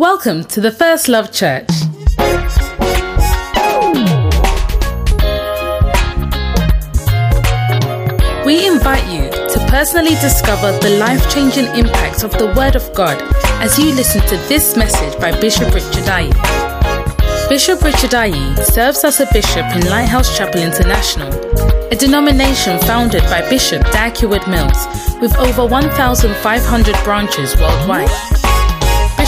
Welcome to the First Love Church. We invite you to personally discover the life changing impact of the Word of God as you listen to this message by Bishop Richard Ayi. Bishop Richard Ayi serves as a bishop in Lighthouse Chapel International, a denomination founded by Bishop Dag Heward-Mills with over 1,500 branches worldwide.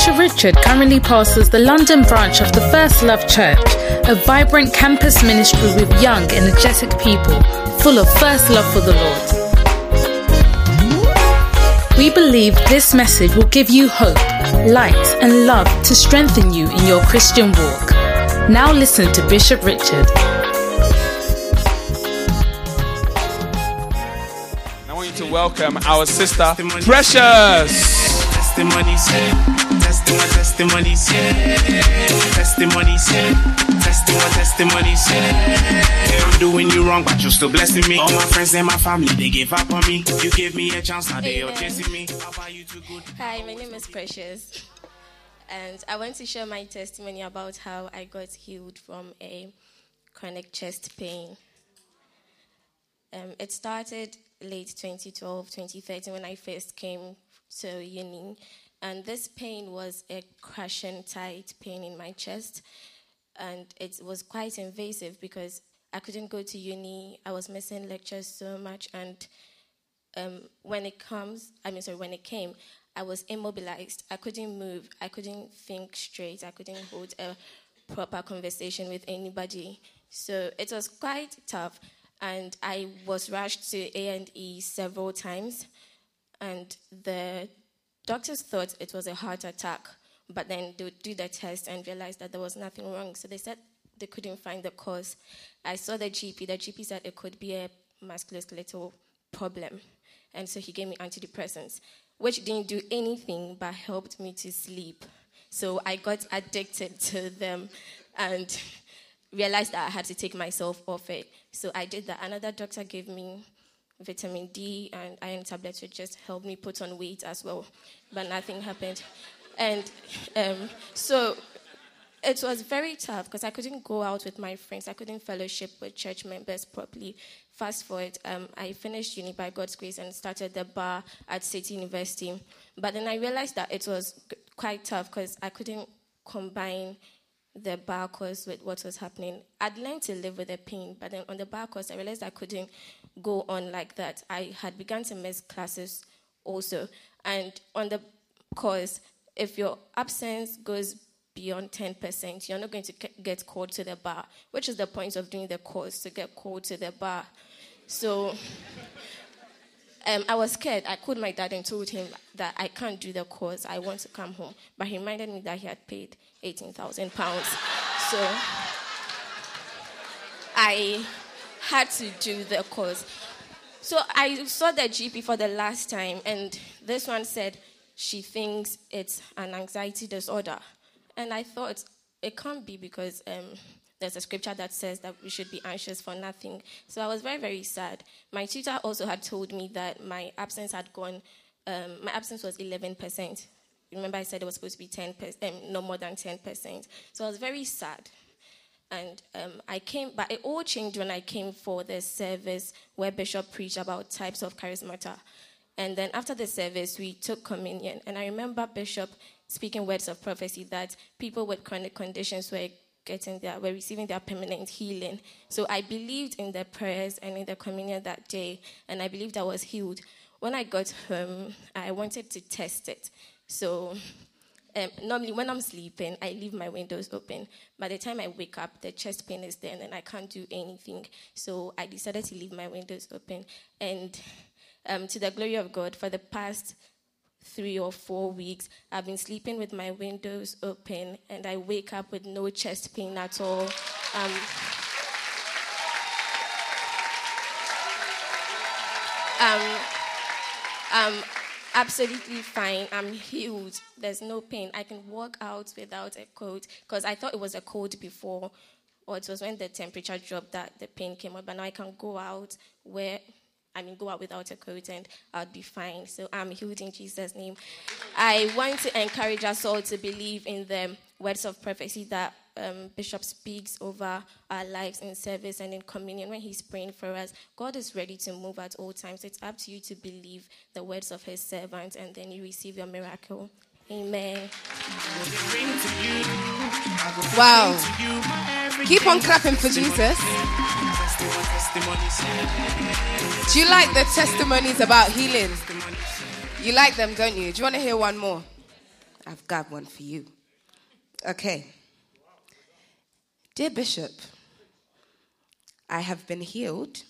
Bishop Richard currently pastors the London branch of the First Love Church, a vibrant campus ministry with young, energetic people full of first love for the Lord. We believe this message will give you hope, light, and love to strengthen you in your Christian walk. Now listen to Bishop Richard. I want you to welcome our sister, Precious. Testimonies, testimony, testimonies, testimonies, testimony, testimonies. I'm doing you wrong, but you're still blessing me. All my friends and my family, they gave up on me. You gave me a chance, now they are chasing me. How about you too good? Hi, my name is Precious, and I want to share my testimony about how I got healed from a chronic chest pain. Um, it started late 2012, 2013 when I first came to uni, and this pain was a crushing tight pain in my chest, and it was quite invasive because I couldn't go to uni. I was missing lectures so much, and um, when it comes, I mean, sorry, when it came, I was immobilized. I couldn't move. I couldn't think straight. I couldn't hold a proper conversation with anybody. So it was quite tough, and I was rushed to A and E several times, and the doctors thought it was a heart attack, but then they would do the test and realize that there was nothing wrong. So they said they couldn't find the cause. I saw the GP. The GP said it could be a musculoskeletal problem. And so he gave me antidepressants, which didn't do anything but helped me to sleep. So I got addicted to them and realized that I had to take myself off it. So I did that. Another doctor gave me vitamin D and iron tablets, which just helped me put on weight as well. But nothing happened. And um, so it was very tough because I couldn't go out with my friends. I couldn't fellowship with church members properly. Fast forward, um, I finished uni by God's grace and started the bar at City University. But then I realized that it was quite tough because I couldn't combine the bar course with what was happening. I'd learned to live with the pain, but then on the bar course, I realized I couldn't go on like that. I had begun to miss classes also. And on the course, if your absence goes beyond 10%, you're not going to get called to the bar, which is the point of doing the course, to get called to the bar. So um, I was scared. I called my dad and told him that I can't do the course. I want to come home. But he reminded me that he had paid 18,000 pounds. So I had to do the course. So I saw the GP for the last time, and this one said she thinks it's an anxiety disorder. And I thought it can't be because um, there's a scripture that says that we should be anxious for nothing. So I was very, very sad. My tutor also had told me that my absence had gone, um, my absence was 11%. Remember, I said it was supposed to be 10%, um, no more than 10%. So I was very sad. And um, I came, but it all changed when I came for the service where Bishop preached about types of charismata. And then after the service, we took communion. And I remember Bishop speaking words of prophecy that people with chronic conditions were getting their, were receiving their permanent healing. So I believed in the prayers and in the communion that day, and I believed I was healed. When I got home, I wanted to test it. So um, normally when I'm sleeping, I leave my windows open. By the time I wake up, the chest pain is there, and I can't do anything. So I decided to leave my windows open. And um, to the glory of God, for the past three or four weeks, I've been sleeping with my windows open, and I wake up with no chest pain at all. Um, um, um, absolutely fine. I'm healed. There's no pain. I can walk out without a coat because I thought it was a cold before, or it was when the temperature dropped that the pain came up. But now I can go out, wear I mean, go out without a coat and I'll be fine. So I'm healed in Jesus' name. I want to encourage us all to believe in the words of prophecy that um, Bishop speaks over our lives in service and in communion when he's praying for us. God is ready to move at all times. It's up to you to believe the words of his servant and then you receive your miracle. Amen. Wow. Keep on clapping for Jesus. Do you like the testimonies about healing? You like them, don't you? Do you want to hear one more? I've got one for you. Okay. Dear Bishop, I have been healed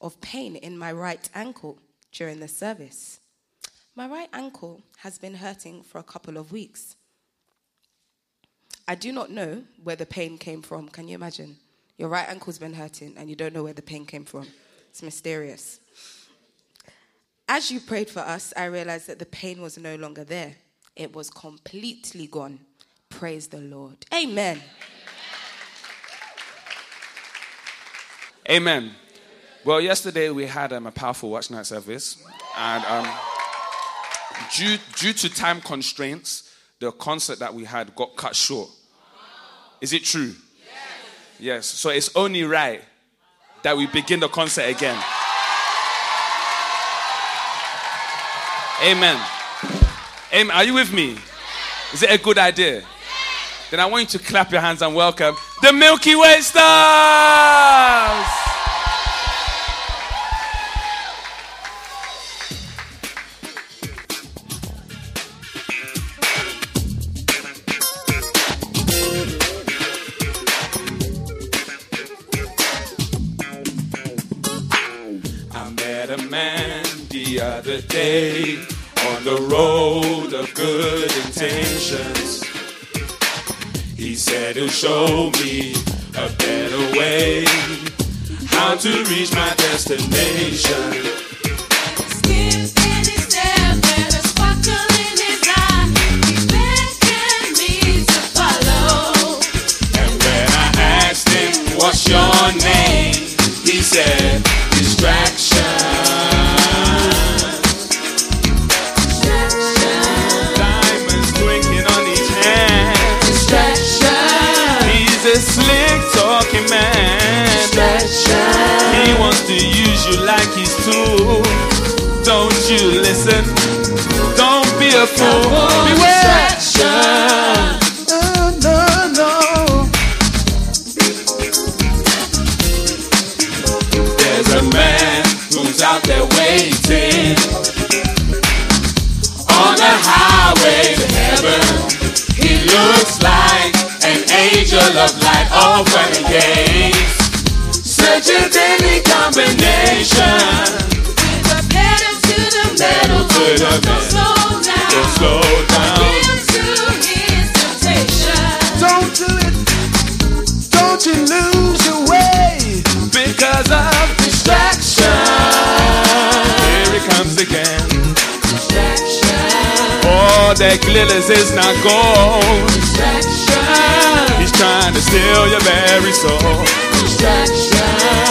of pain in my right ankle during the service. My right ankle has been hurting for a couple of weeks. I do not know where the pain came from. Can you imagine? Your right ankle's been hurting and you don't know where the pain came from. It's mysterious. As you prayed for us, I realized that the pain was no longer there, it was completely gone. Praise the Lord. Amen. Amen. Well, yesterday we had um, a powerful watch night service, and um, due, due to time constraints, the concert that we had got cut short. Is it true? Yes. yes. So it's only right that we begin the concert again. Amen. Amen. Are you with me? Is it a good idea? Then I want you to clap your hands and welcome the Milky Way Stars. Day on the road of good intentions. He said he'll show me a better way how to reach my destination. That glitters is not gold. He's trying to steal your very soul.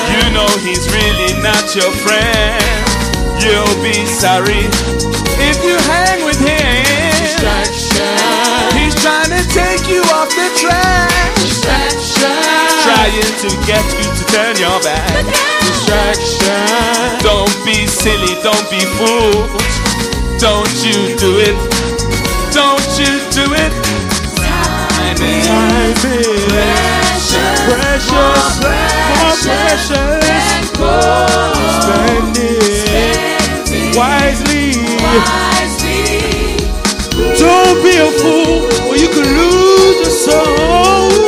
You know he's really not your friend. You'll be sorry if you hang with him. He's trying to take you off the track. Trying to get you to turn your back. Distraction. Don't be silly, don't be fooled. Don't you do it. Don't you do it. Time is precious, more precious. Spend it wisely. Don't be a fool, or you could lose your soul.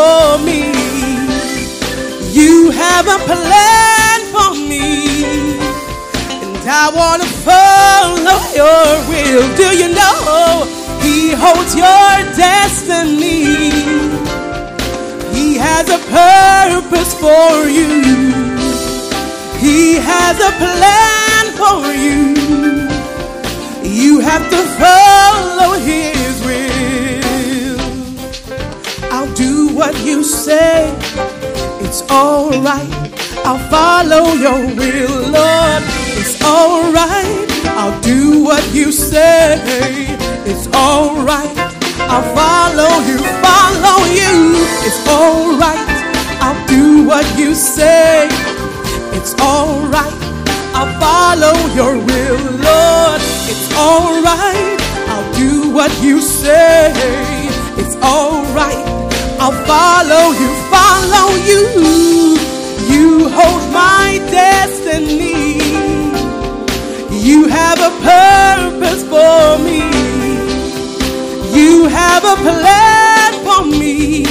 For me. You have a plan for me. And I want to follow your will. Do you know He holds your destiny? He has a purpose for you. He has a plan for you. You have to follow His will. What you say. It's alright. I'll follow your will, Lord. It's alright. I'll do what you say. It's alright. I'll follow you, follow you. It's alright. I'll do what you say. It's alright. I'll follow your will, Lord. It's alright. I'll do what you say. It's alright. I'll follow you, follow you. You hold my destiny. You have a purpose for me. You have a plan for me.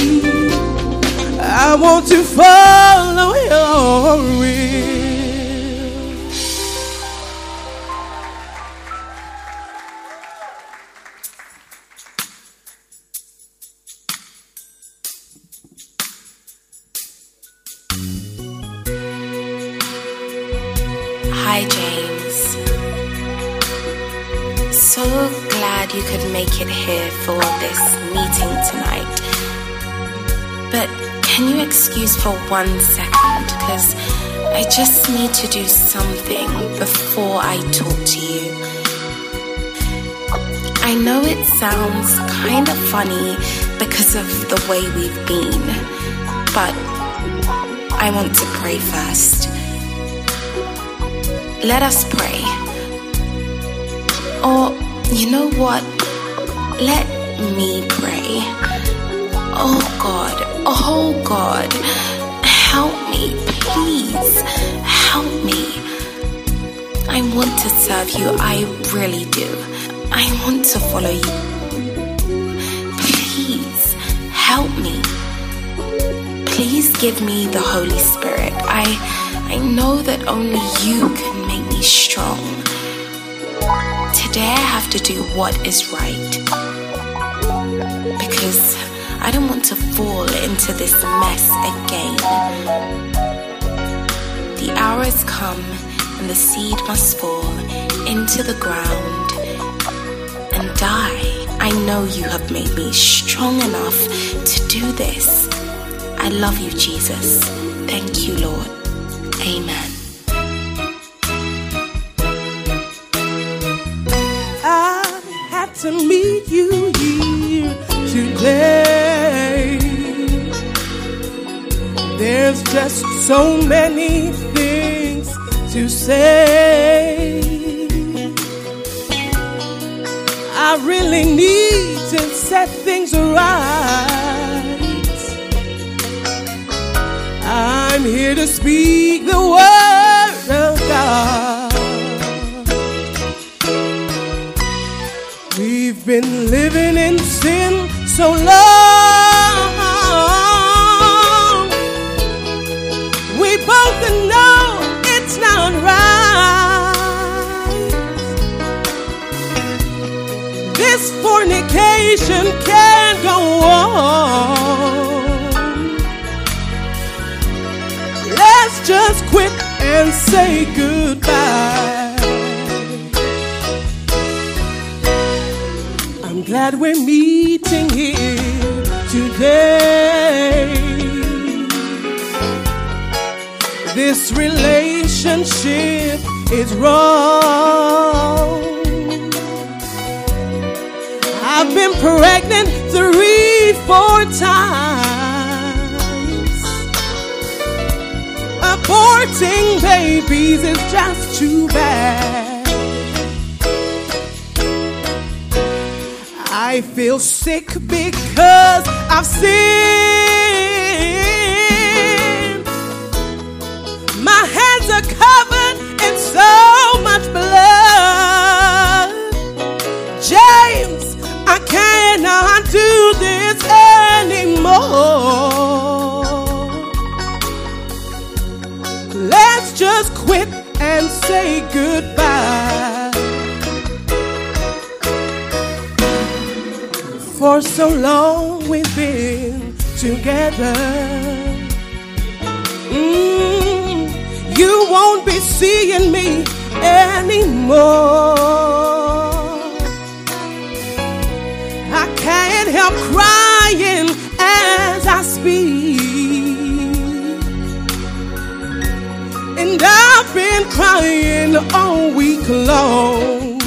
I want to follow your will. For one second? Because I just need to do something before I talk to you. I know it sounds kind of funny because of the way we've been, but I want to pray first. let us pray. Or, you know what? Let me pray. Oh God, oh God, help me, please, help me. I want to serve you, I really do. I want to follow you. Please, help me. Please give me the Holy Spirit. I I know that only you can make me strong. Today I have to do what is right. Because I don't want to fall into this mess again. The hour has come and the seed must fall into the ground and die. I know you have made me strong enough to do this. I love you, Jesus. Thank you, Lord. Amen. I had to meet you here today. There's just so many things to say. I really need to set things right. I'm here to speak the word of God. We've been living in sin so long. Fornication can't go on. Let's just quit and say goodbye. I'm glad we're meeting here today. This relationship is wrong. I've been pregnant three, four times. Aborting babies is just too bad. I feel sick because I've sinned. My hands are covered in so much blood. Let's just quit and say goodbye. For so long we've been together. Mm, you won't be seeing me anymore. I can't help crying I speak. And I've been crying all week long.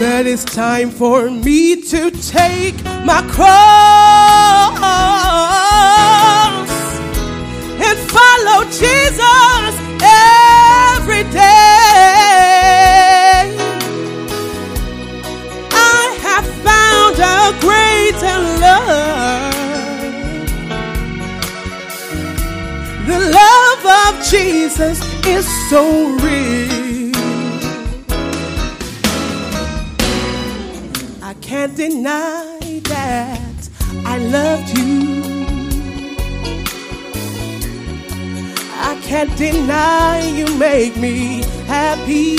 But it's time for me to take my cross and follow Jesus every day. I have found a greater love. The love of Jesus is so real. I can't deny that I loved you. I can't deny you make me happy.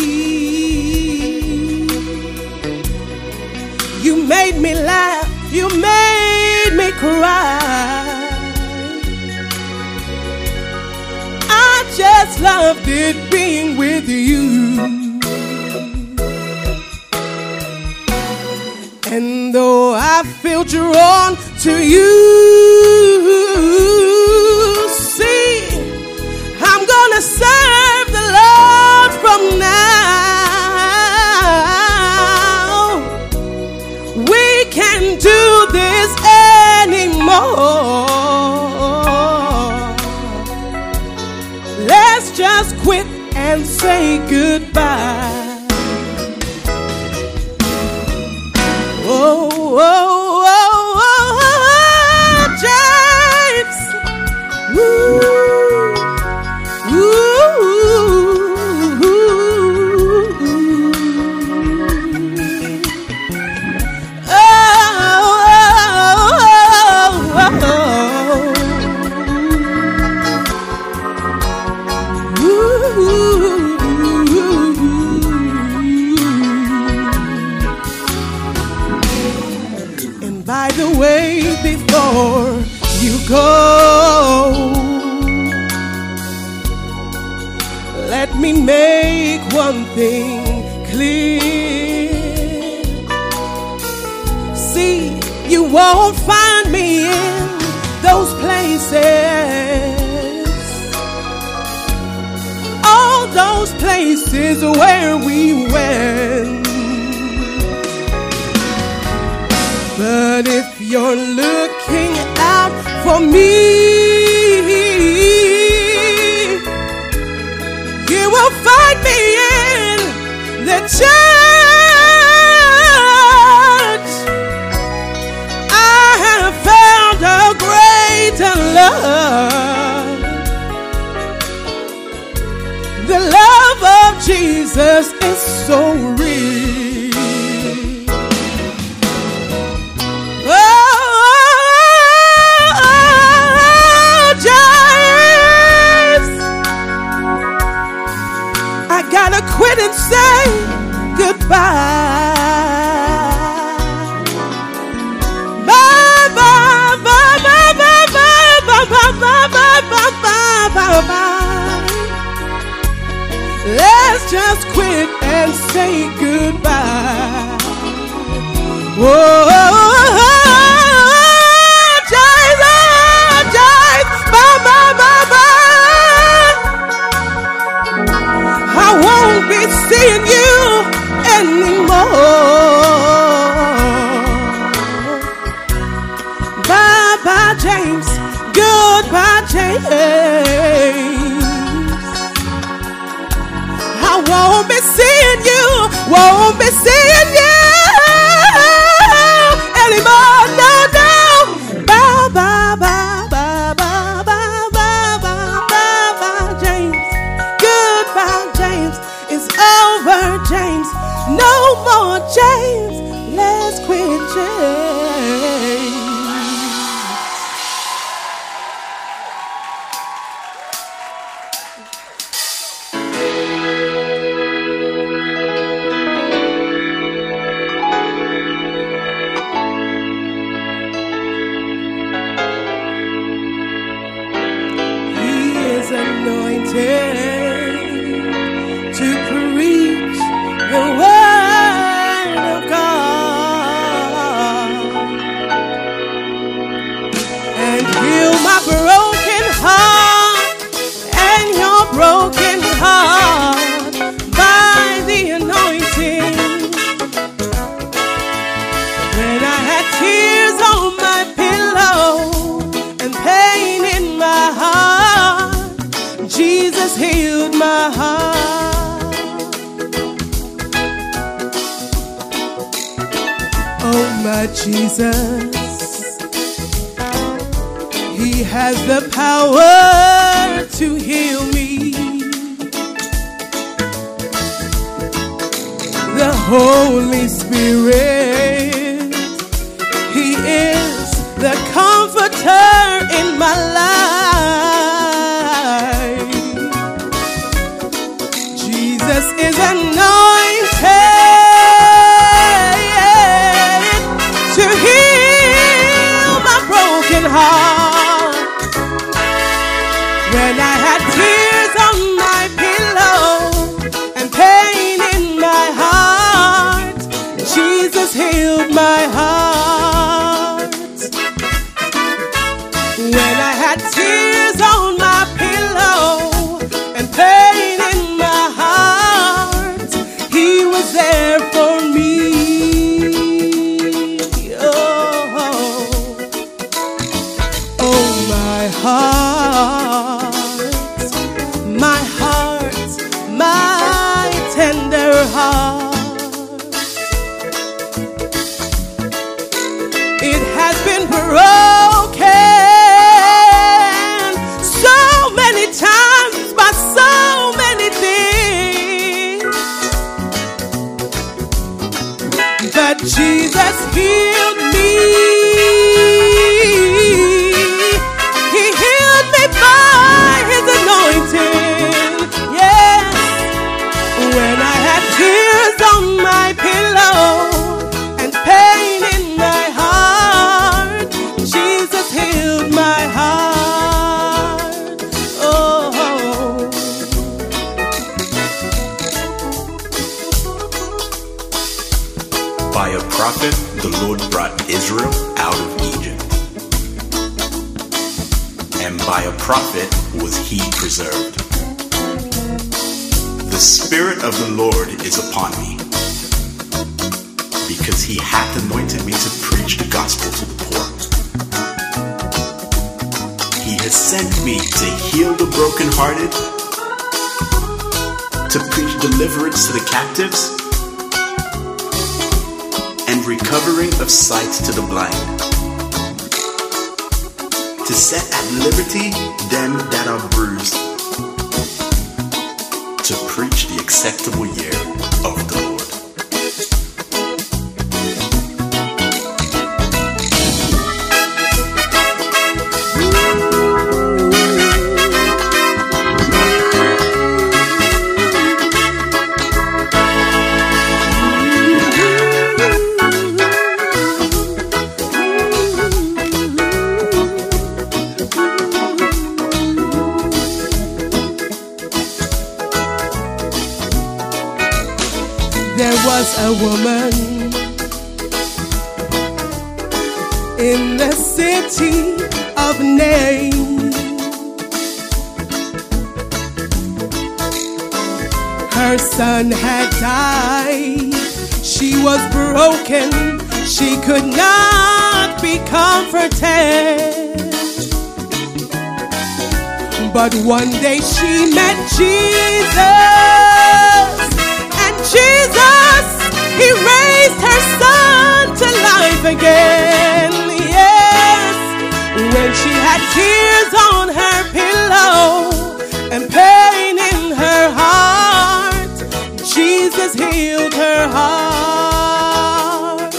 You made me laugh, you made me cry. I just loved it being with you. And though I feel drawn to you, say goodbye. is where we went. But if you're looking out for me, so real. take to preach the acceptable year of the But one day she met Jesus. And Jesus, He raised her son to life again. Yes, when she had tears on her pillow and pain in her heart, Jesus healed her heart.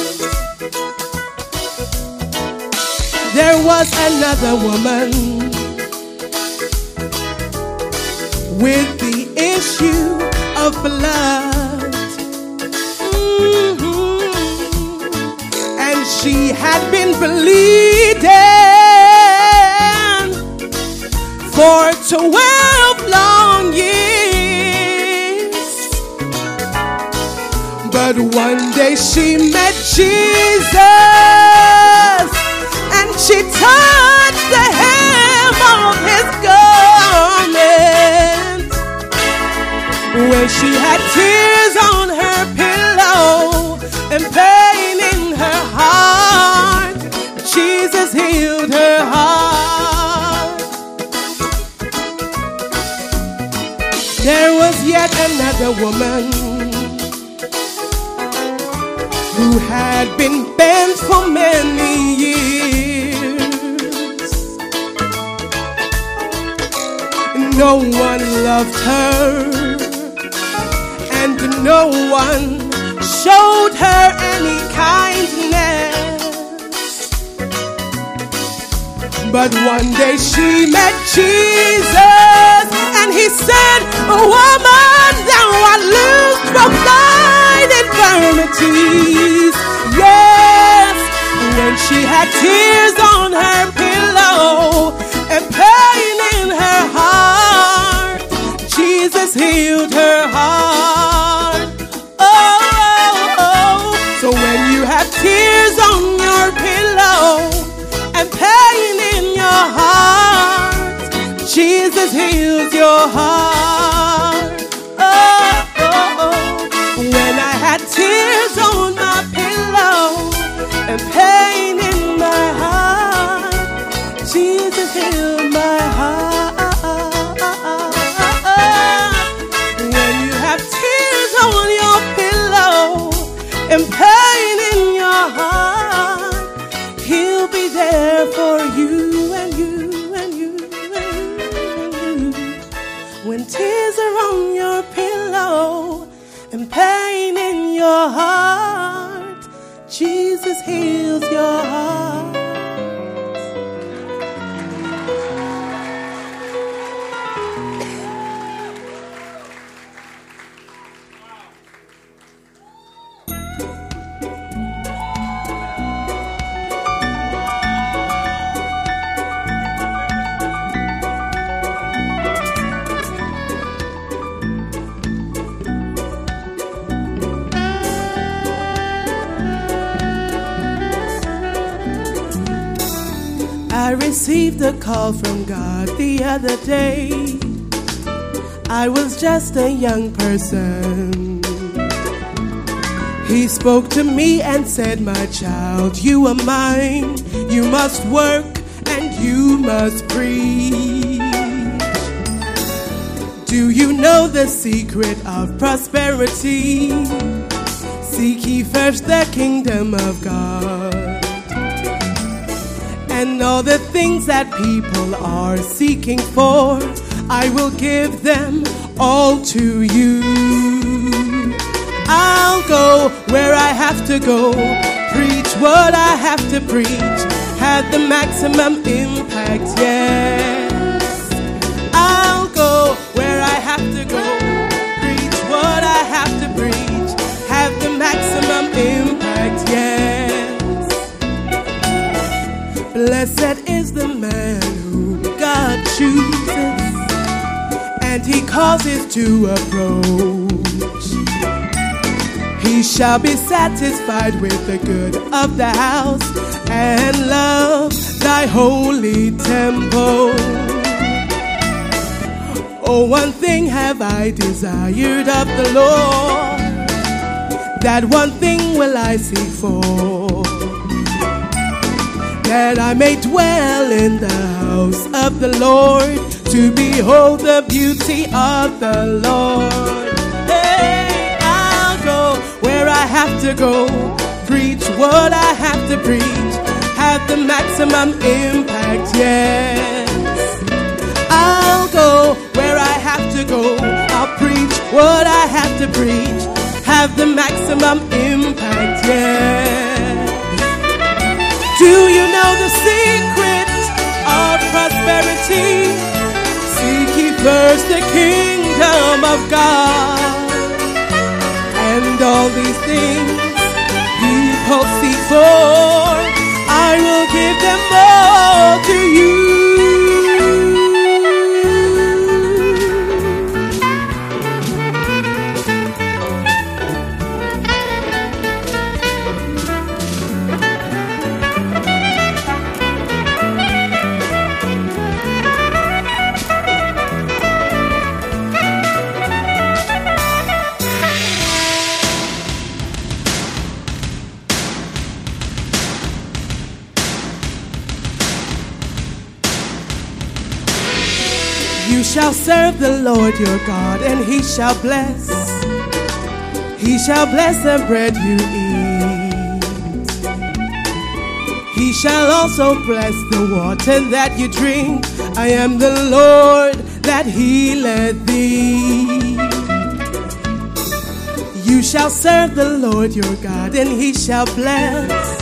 There was another woman with the issue of blood. Mhm. And she had been bleeding for 12 long years. But one day she met Jesus when she had tears on her pillow and pain in her heart, Jesus healed her heart. There was yet another woman who had been bent for many years. No one loved her no one showed her any kindness. But one day she met Jesus and he said, Woman, thou art loosed from thine infirmities. Yes, when she had tears on her pillow and pain in her heart, Jesus healed her heart. Call from God the other day. I was just a young person. He spoke to me and said, My child, you are mine. You must work and you must preach. Do you know the secret of prosperity? Seek ye first the kingdom of God. And all the things that people are seeking for, I will give them all to you. I'll go where I have to go, preach what I have to preach, have the maximum impact, yes. Chooses and he causes to approach. He shall be satisfied with the good of the house and love thy holy temple. Oh, one thing have I desired of the Lord, that one thing will I seek for, that I may dwell in the house of the Lord to behold the beauty of the Lord. Hey, I'll go where I have to go, preach what I have to preach, have the maximum impact, yes. I'll go where I have to go, I'll preach what I have to preach, have the maximum impact, yes. Do you know the secret of prosperity? Seek ye first the kingdom of God, and all these things people seek for, I will give them all to you. You shall serve the Lord your God, and he shall bless. He shall bless the bread you eat. He shall also bless the water that you drink. I am the Lord that healeth thee. You shall serve the Lord your God, and he shall bless.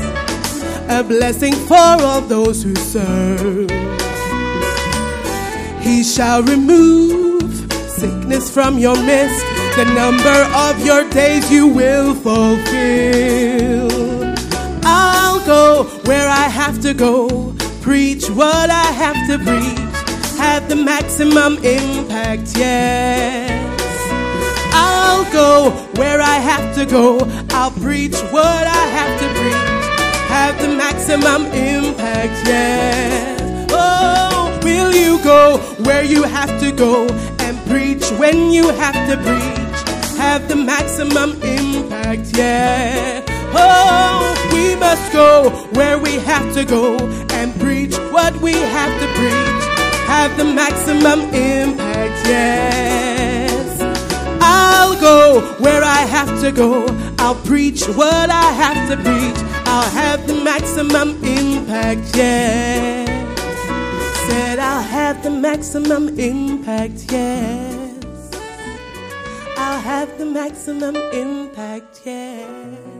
A blessing for all those who serve. He shall remove sickness from your midst. The number of your days you will fulfill. I'll go where I have to go, preach what I have to preach, have the maximum impact, yes. I'll go where I have to go, I'll preach what I have to preach, have the maximum impact, yes. Oh, will you go where you have to go and preach when you have to preach? Have the maximum impact, yeah. Oh, we must go where we have to go and preach what we have to preach. Have the maximum impact, yes. I'll go where I have to go. I'll preach what I have to preach. I'll have the maximum impact, yes said I'll have the maximum impact, yes. I'll have the maximum impact, yes.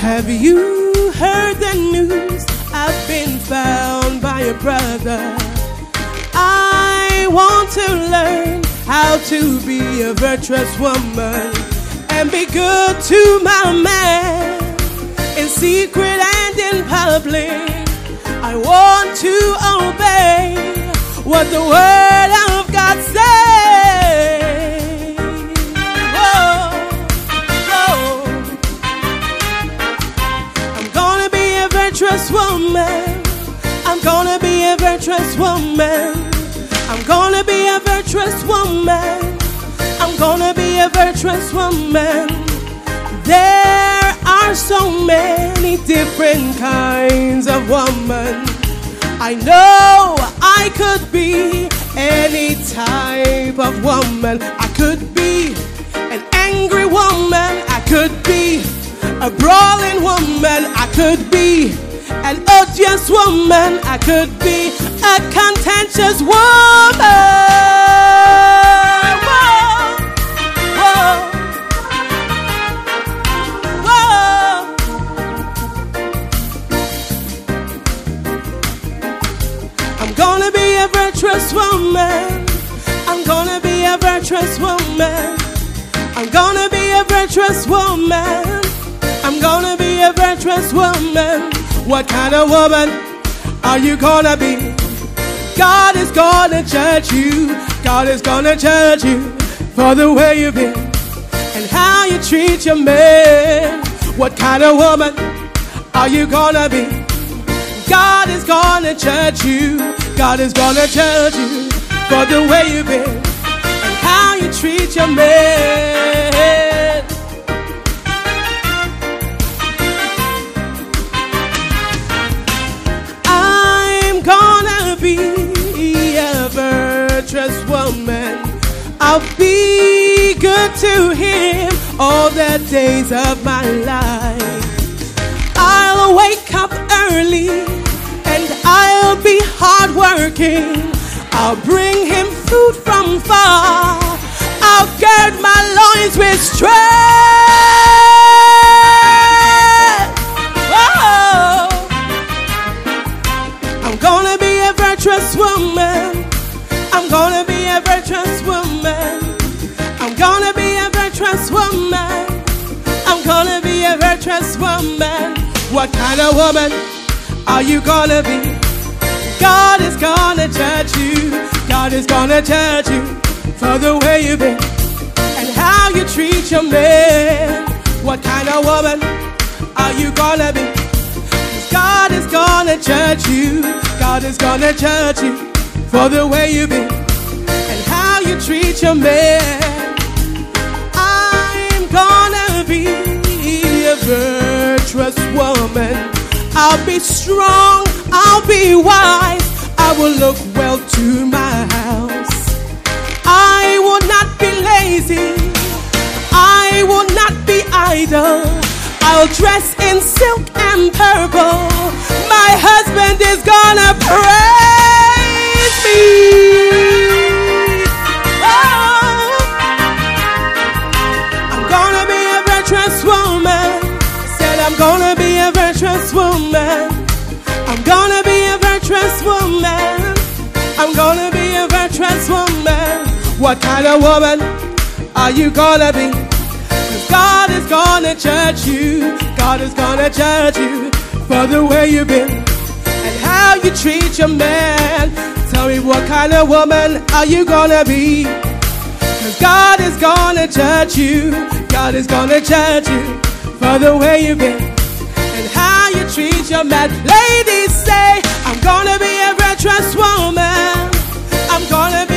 Have you heard the news? I've been found by a brother. I want to learn how to be a virtuous woman and be good to my man in secret and in public. I want to obey what the Word of God says. Woman. I'm gonna be a virtuous woman. I'm gonna be a virtuous woman. I'm gonna be a virtuous woman. There are so many different kinds of woman. I know I could be any type of woman. I could be an angry woman. I could be a brawling woman. I could be an odious woman. I could be a contentious woman. Whoa, whoa, whoa. I'm gonna be a virtuous woman. I'm gonna be a virtuous woman. I'm gonna be a virtuous woman. I'm gonna be a virtuous woman. What kind of woman are you gonna be? God is gonna judge you. God is gonna judge you for the way you've been and how you treat your man. What kind of woman are you gonna be? God is gonna judge you. God is gonna judge you for the way you've been and how you treat your man. I'll be good to him all the days of my life. I'll wake up early and I'll be hardworking. I'll bring him food from far. I'll gird my loins with strength. Virtuous woman. What kind of woman are you gonna be? God is gonna judge you. God is gonna judge you for the way you've been and how you treat your man. What kind of woman are you gonna be? God is gonna judge you. God is gonna judge you for the way you've been and how you treat your man. Virtuous woman. I'll be strong. I'll be wise. I will look well to my house. I will not be lazy. I will not be idle. I'll dress in silk and purple. My husband is gonna praise What kind of woman are you gonna be? 'Cause God is gonna judge you. God is gonna judge you for the way you've been and how you treat your man. Tell me what kind of woman are you gonna be? Cause God is gonna judge you. God is gonna judge you for the way you've been and how you treat your man. Ladies say, I'm gonna be a virtuous woman. I'm gonna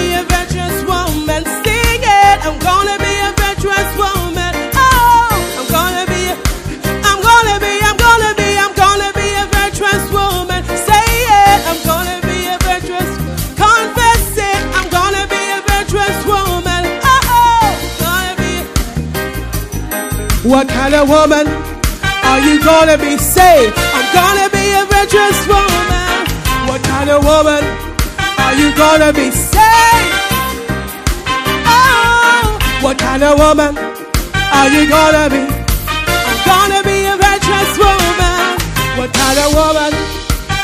What kind of woman are you gonna be? Say, I'm gonna be a virtuous woman. What kind of woman are you gonna be? Say, oh, what kind of woman are you gonna be? I'm gonna be a virtuous woman. What kind of woman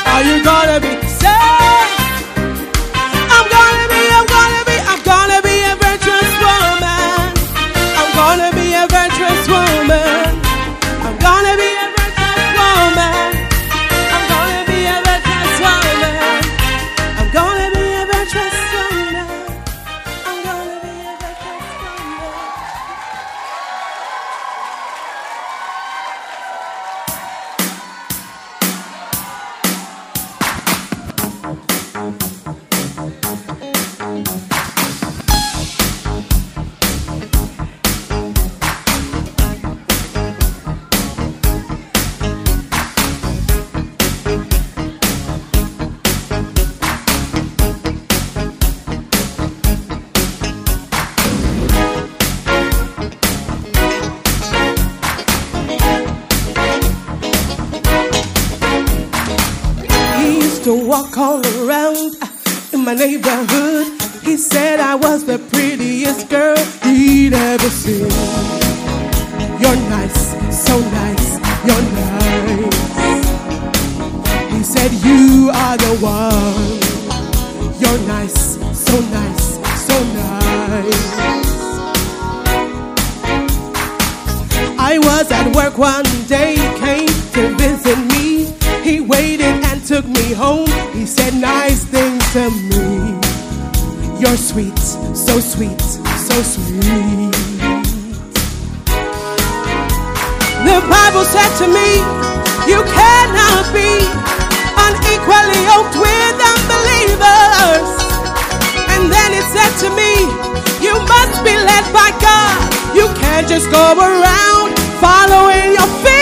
are you gonna be? Say, neighborhood. He said I was the prettiest girl he'd ever seen. You're nice, so nice, you're nice. He said you are the one. You're nice, so nice, so nice. I was at work one You're sweet, so sweet, so sweet. The Bible said to me, You cannot be unequally yoked with unbelievers. And then it said to me, You must be led by God. You can't just go around following your feet.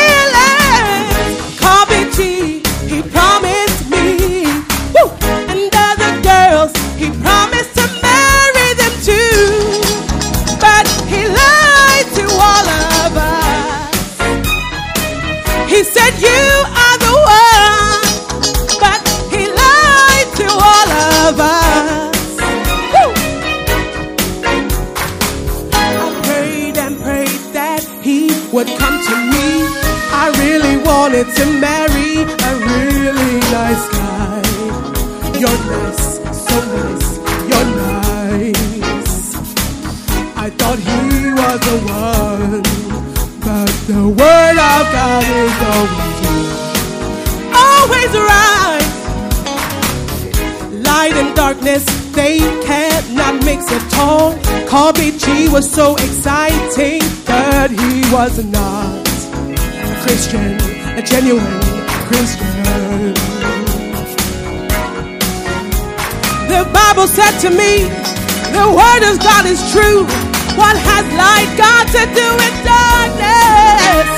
feeling The Bible said to me, The word of God is true. What has light got to do with darkness?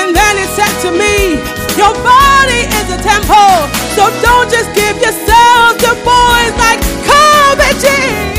And then it said to me, Your body is a temple, so don't just give yourself to boys like covetous.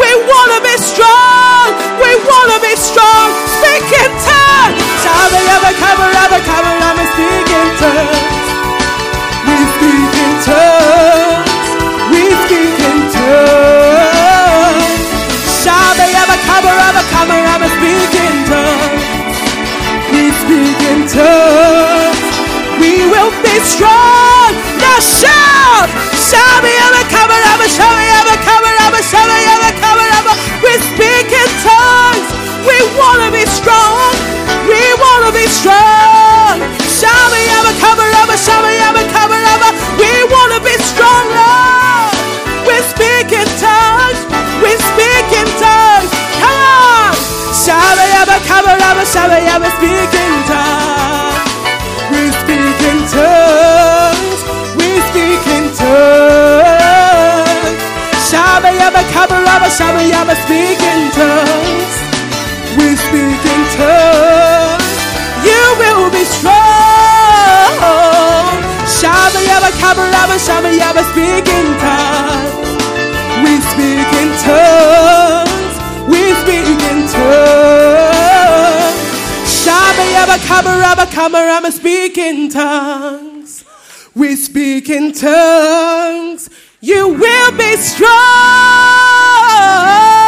We want to be strong. We want to be strong. Speak in tongues. We? Speak in tongues. We speak in tongues. We speak in tongues. Ever cover, ever cover, ever speak in tongues? We speak in tongues. Will be strong. Now shout. Cover, ever, shall we ever cover, ever, shall we ever cover, ever? We speak in tongues. We want to be strong. We want to be strong. Shall we ever cover, ever, shall we ever cover, ever? We want to be strong, Lord. We speak in tongues. We speak in tongues. Come on. Ever cover, ever, shall we ever speak in tongues? We ever speak in tongues? We speak in tongues. You will be strong. Cover, ever, shall we ever speak in tongues? We speak in tongues. We speak in tongues. Cover, ever cover, ever speak in tongues? We speak in tongues. You will be strong oh.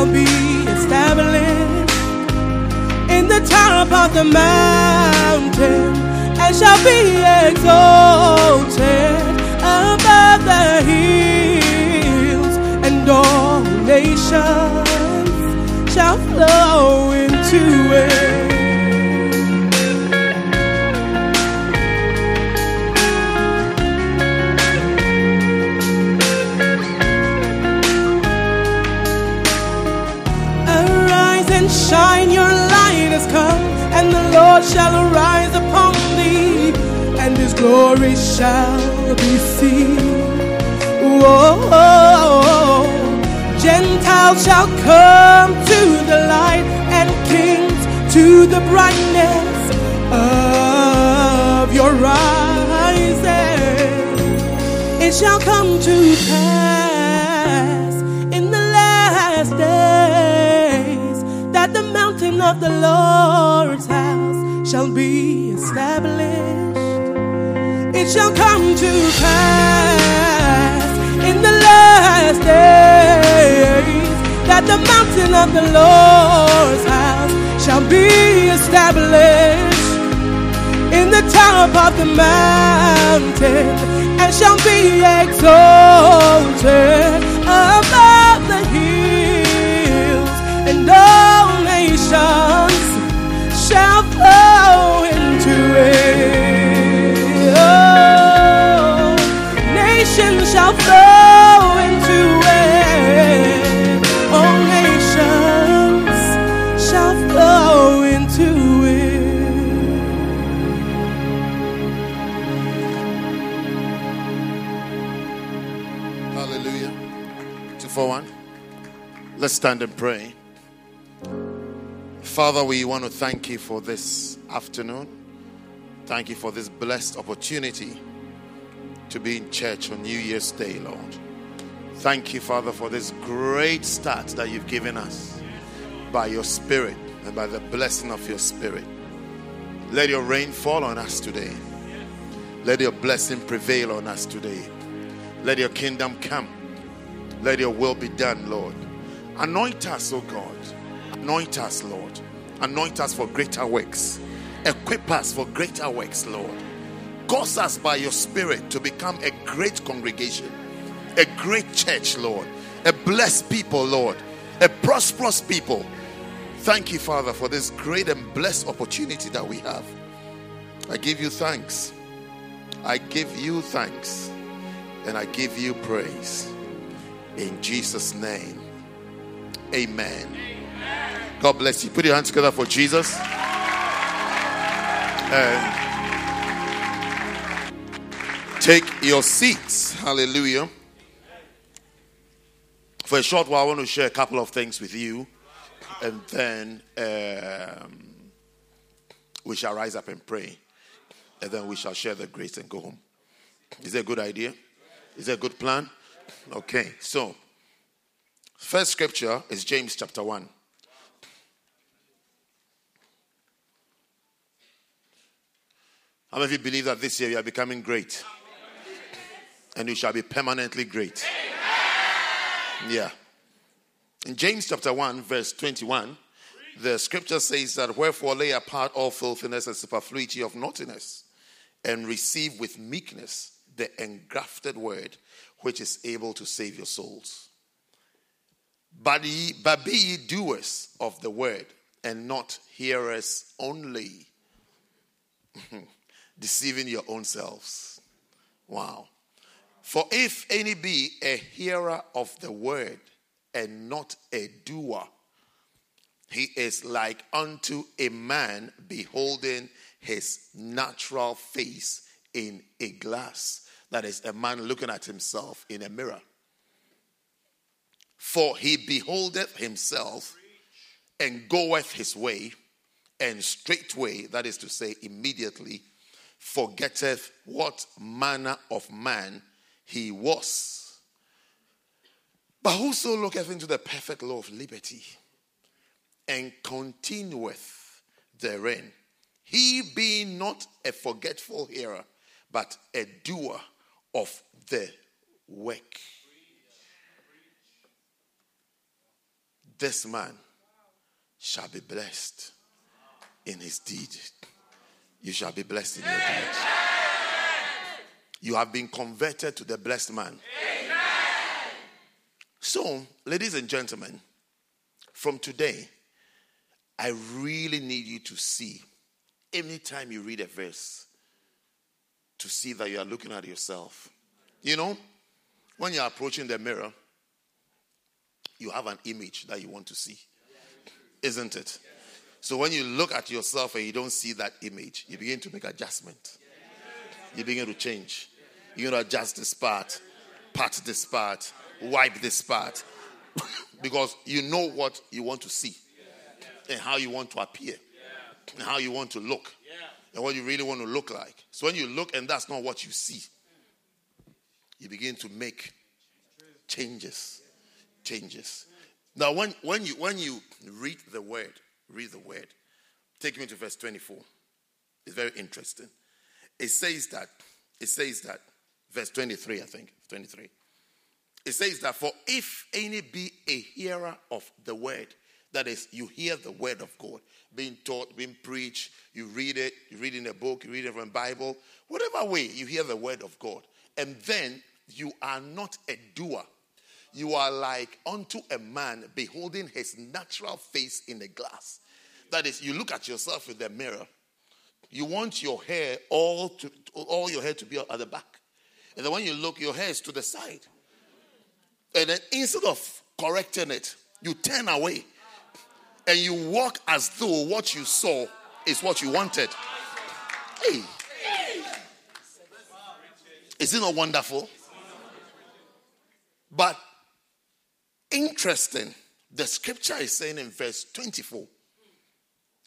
Shall be established in the top of the mountain and shall be exalted above the hills and all nations shall flow into it. Shall arise upon thee, and his glory shall be seen. Whoa. Gentiles shall come to the light, and kings to the brightness of your rising. It shall come to pass in the last days that the mountain of the Lord's house shall be established. It shall come to pass in the last days that the mountain of the Lord's house shall be established in the top of the mountain and shall be exalted above the hills and all nations flow into it. Oh, nations shall flow into it. All nations shall flow into it. Hallelujah. Two for one. Let's stand and pray. Father, we want to thank you for this afternoon. Thank you for this blessed opportunity to be in church on New Year's Day, Lord. Thank you, Father, for this great start that you've given us by your Spirit and by the blessing of your Spirit. Let your rain fall on us today. Let your blessing prevail on us today. Let your kingdom come. Let your will be done, Lord. Anoint us, O God. Anoint us, Lord. Anoint us for greater works. Equip us for greater works, Lord. Cause us by your Spirit to become a great congregation, a great church, Lord. A blessed people, Lord. A prosperous people. Thank you, Father, for this great and blessed opportunity that we have. I give you thanks. I give you thanks. And I give you praise. In Jesus' name. Amen. God bless you. Put your hands together for Jesus. And take your seats. Hallelujah. For a short while, I want to share a couple of things with you. And then um, we shall rise up and pray. And then we shall share the grace and go home. Is that a good idea? Is that a good plan? Okay, so first scripture is James chapter 1. How many of you believe that this year you are becoming great? And you shall be permanently great? Yeah. In James chapter 1, verse 21, the scripture says that, Wherefore lay apart all filthiness and superfluity of naughtiness, and receive with meekness the engrafted word, which is able to save your souls. But, ye, but be ye doers of the word, and not hearers only, deceiving your own selves. Wow. For if any be a hearer of the word and not a doer, he is like unto a man beholding his natural face in a glass. That is, a man looking at himself in a mirror. For he beholdeth himself and goeth his way, and straightway, that is to say, immediately, forgetteth what manner of man he was. But whoso looketh into the perfect law of liberty and continueth therein, he being not a forgetful hearer, but a doer of the work. This man shall be blessed in his deed. You shall be blessed in your deed. You have been converted to the blessed man. Amen. So, ladies and gentlemen, from today, I really need you to see, anytime you read a verse, to see that you are looking at yourself. You know, when you're approaching the mirror, you have an image that you want to see, isn't it? So when you look at yourself and you don't see that image, you begin to make adjustment. You begin to change. You're going to adjust this part, pat this part, wipe this part, because you know what you want to see and how you want to appear and how you want to look and what you really want to look like. So when you look and that's not what you see, you begin to make changes. Changes. Now, when, when, you, when you read the word, read the word, take me to verse 24. It's very interesting. It says that, it says that, verse 23, I think, 23. It says that, for if any be a hearer of the word, that is, you hear the word of God being taught, being preached, you read it, you read in a book, you read it from Bible, whatever way you hear the word of God, and then you are not a doer. You are like unto a man beholding his natural face in a glass. That is, you look at yourself in the mirror. You want your hair all to all your hair to be at the back. And then when you look, your hair is to the side. And then instead of correcting it, you turn away and you walk as though what you saw is what you wanted. Hey. Is it not wonderful? But interesting, the scripture is saying in verse 24.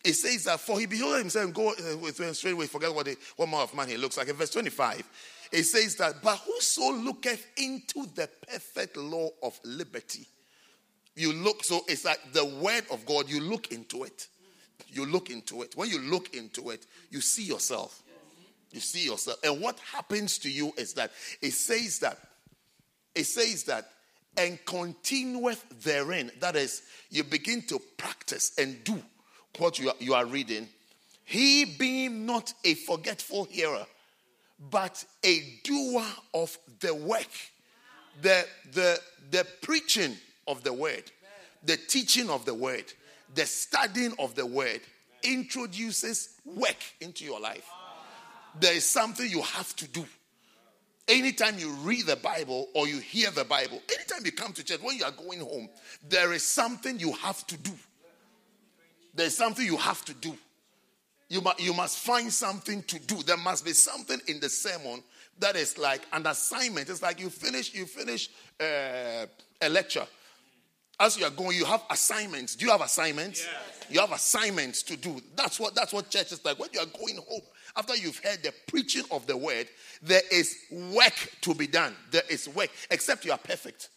It says that for he behold himself and go uh, with him straight away, forget what, he, what manner of man he looks like. In verse 25, it says that, but whoso looketh into the perfect law of liberty. You look, so it's like the word of God, you look into it. You look into it. When you look into it, you see yourself. You see yourself. And what happens to you is that it says that, it says that, and continueth therein. That is, you begin to practice and do what you are, you are reading. He being not a forgetful hearer, but a doer of the work. The, the, the preaching of the word, the teaching of the word, the studying of the word introduces work into your life. There is something you have to do. Anytime you read the Bible or you hear the Bible, anytime you come to church, when you are going home, there is something you have to do. There's something you have to do. You, mu- you must find something to do. There must be something in the sermon that is like an assignment. It's like you finish, you finish uh, a lecture. As you are going, you have assignments. Do you have assignments? You have assignments to do. That's what that's what church is like. When you are going home, after you've heard the preaching of the word, there is work to be done. There is work, except you are perfect.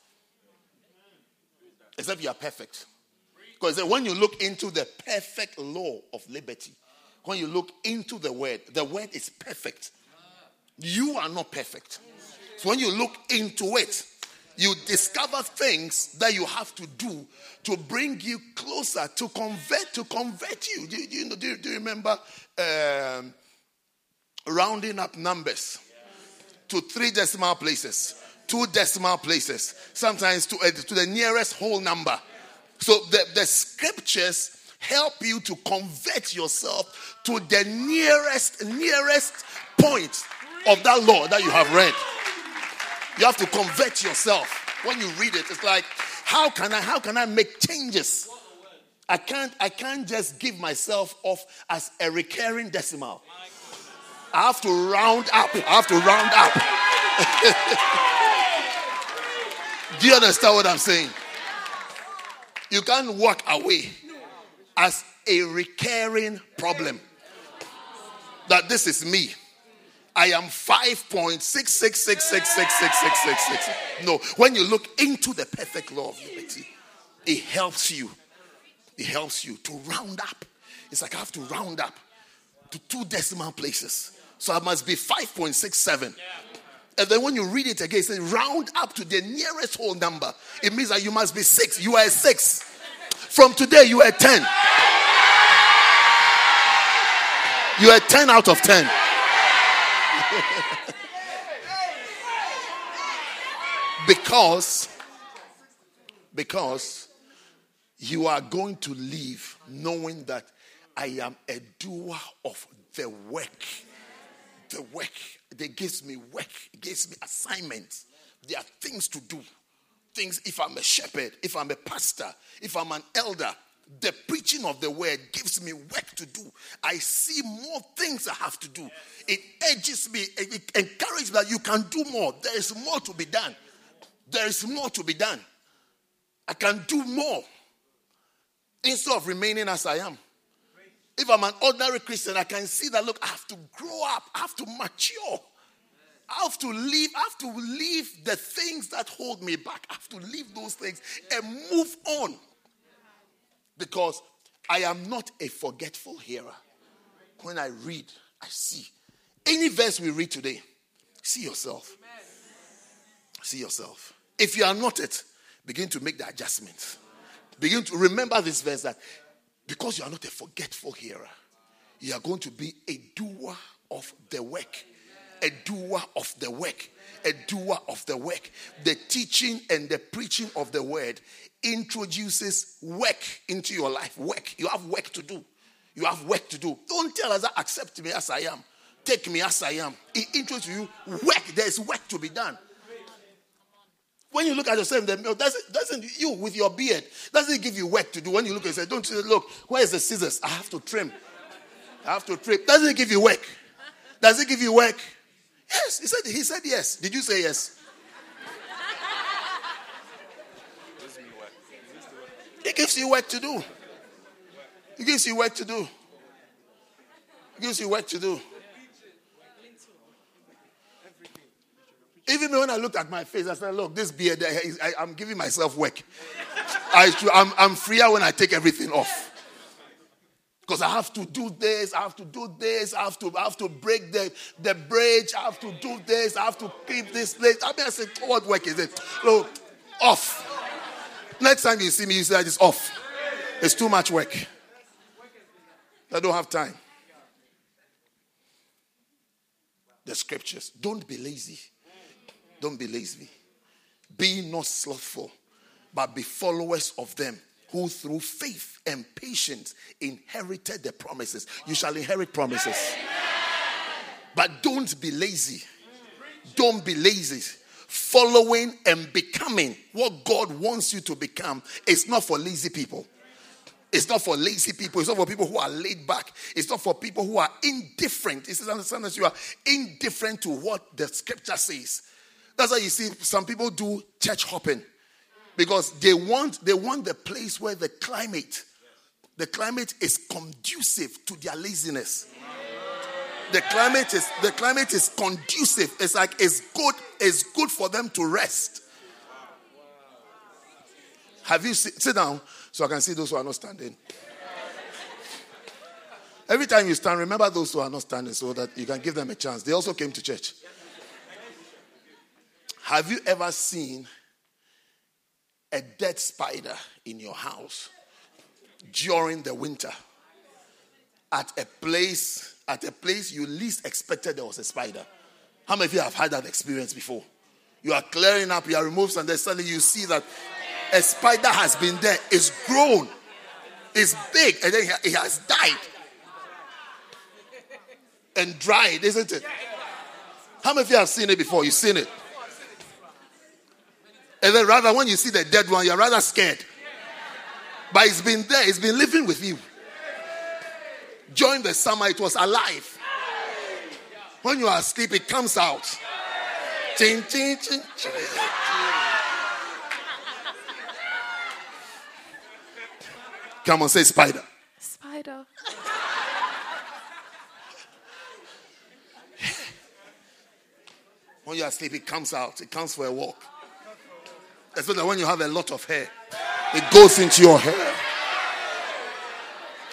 Except you are perfect. Because when you look into the perfect law of liberty, when you look into the word, the word is perfect. You are not perfect. So when you look into it, you discover things that you have to do to bring you closer, to convert, to convert you. Do, you- do do, do you remember um, rounding up numbers to three decimal places, two decimal places, sometimes to, uh, to the nearest whole number? So the, the scriptures help you to convert yourself to the nearest, nearest point of that law that you have read. You have to convert yourself. When you read it, it's like, how can I how can I make changes? I can't I can't just give myself off as a recurring decimal. I have to round up. I have to round up. Do you understand what I'm saying? You can't walk away as a recurring problem. That this is me. I am 5.66666666. No, when you look into the perfect law of liberty, it helps you. It helps you to round up. It's like I have to round up to two decimal places. So I must be 5.67. And then when you read it again, it says round up to the nearest whole number. It means that you must be six. You are a six. From today, you are a 10. You are a 10 out of 10. because because you are going to live knowing that I am a doer of the work. The work. They gives me work. It gives me assignments. There are things to do. Things, if I'm a shepherd, if I'm a pastor, if I'm an elder, the preaching of the word gives me work to do. I see more things I have to do. It edges me, it encourages that you can do more. There is more to be done. There is more to be done. I can do more instead of remaining as I am. If I'm an ordinary Christian, I can see that look, I have to grow up, I have to mature. I have to leave, I have to leave the things that hold me back. I have to leave those things and move on. Because I am not a forgetful hearer. When I read, I see. Any verse we read today, see yourself. See yourself. If you are not it, begin to make the adjustments. Begin to remember this verse that because you are not a forgetful hearer, you are going to be a doer of the work. A doer of the work. A doer of the work. The teaching and the preaching of the word introduces work into your life. Work. You have work to do. You have work to do. Don't tell us that accept me as I am. Take me as I am. It introduces you work. There's work to be done. When you look at yourself in the mirror, oh, doesn't, doesn't you with your beard, doesn't it give you work to do? When you look and say, Don't you look, where's the scissors? I have to trim. I have to trim. Doesn't it give you work? Does it give you work? Yes. He said he said yes. Did you say yes? It gives you work to do. It gives you work to do. It gives you work to do. Even when I looked at my face, I said, Look, this beard, I, am giving myself work. I, I'm, I'm freer when I take everything off. Because I have to do this, I have to do this, I have to, I have to break the, the bridge, I have to do this, I have to keep this place. I mean, I said, What work is it? Look, off. Next time you see me, you say, It's off. It's too much work. I don't have time. The scriptures. Don't be lazy. Don't be lazy. Be not slothful, but be followers of them who through faith and patience inherited the promises. You shall inherit promises. But don't be lazy. Don't be lazy. Following and becoming what God wants you to become is not for lazy people. It's not for lazy people. It's not for people who are laid back. It's not for people who are indifferent. It says, understand that you are indifferent to what the scripture says. That's why you see some people do church hopping because they want they want the place where the climate the climate is conducive to their laziness. The climate is the climate is conducive. It's like it's good. It's good for them to rest. Have you sit, sit down so I can see those who are not standing? Every time you stand, remember those who are not standing so that you can give them a chance. They also came to church. Have you ever seen a dead spider in your house during the winter? At a place at a place you least expected there was a spider. How many of you have had that experience before? You are clearing up, you are removing, and then suddenly you see that a spider has been there, it's grown, it's big, and then it has died and dried, isn't it? How many of you have seen it before? You've seen it. And then rather when you see the dead one, you're rather scared. But it's been there, it's been living with you. During the summer, it was alive. When you are asleep, it comes out. Ching, ching, ching, ching. Come on, say spider. Spider. When you are asleep, it comes out. It comes for a walk. Especially when you have a lot of hair, it goes into your hair.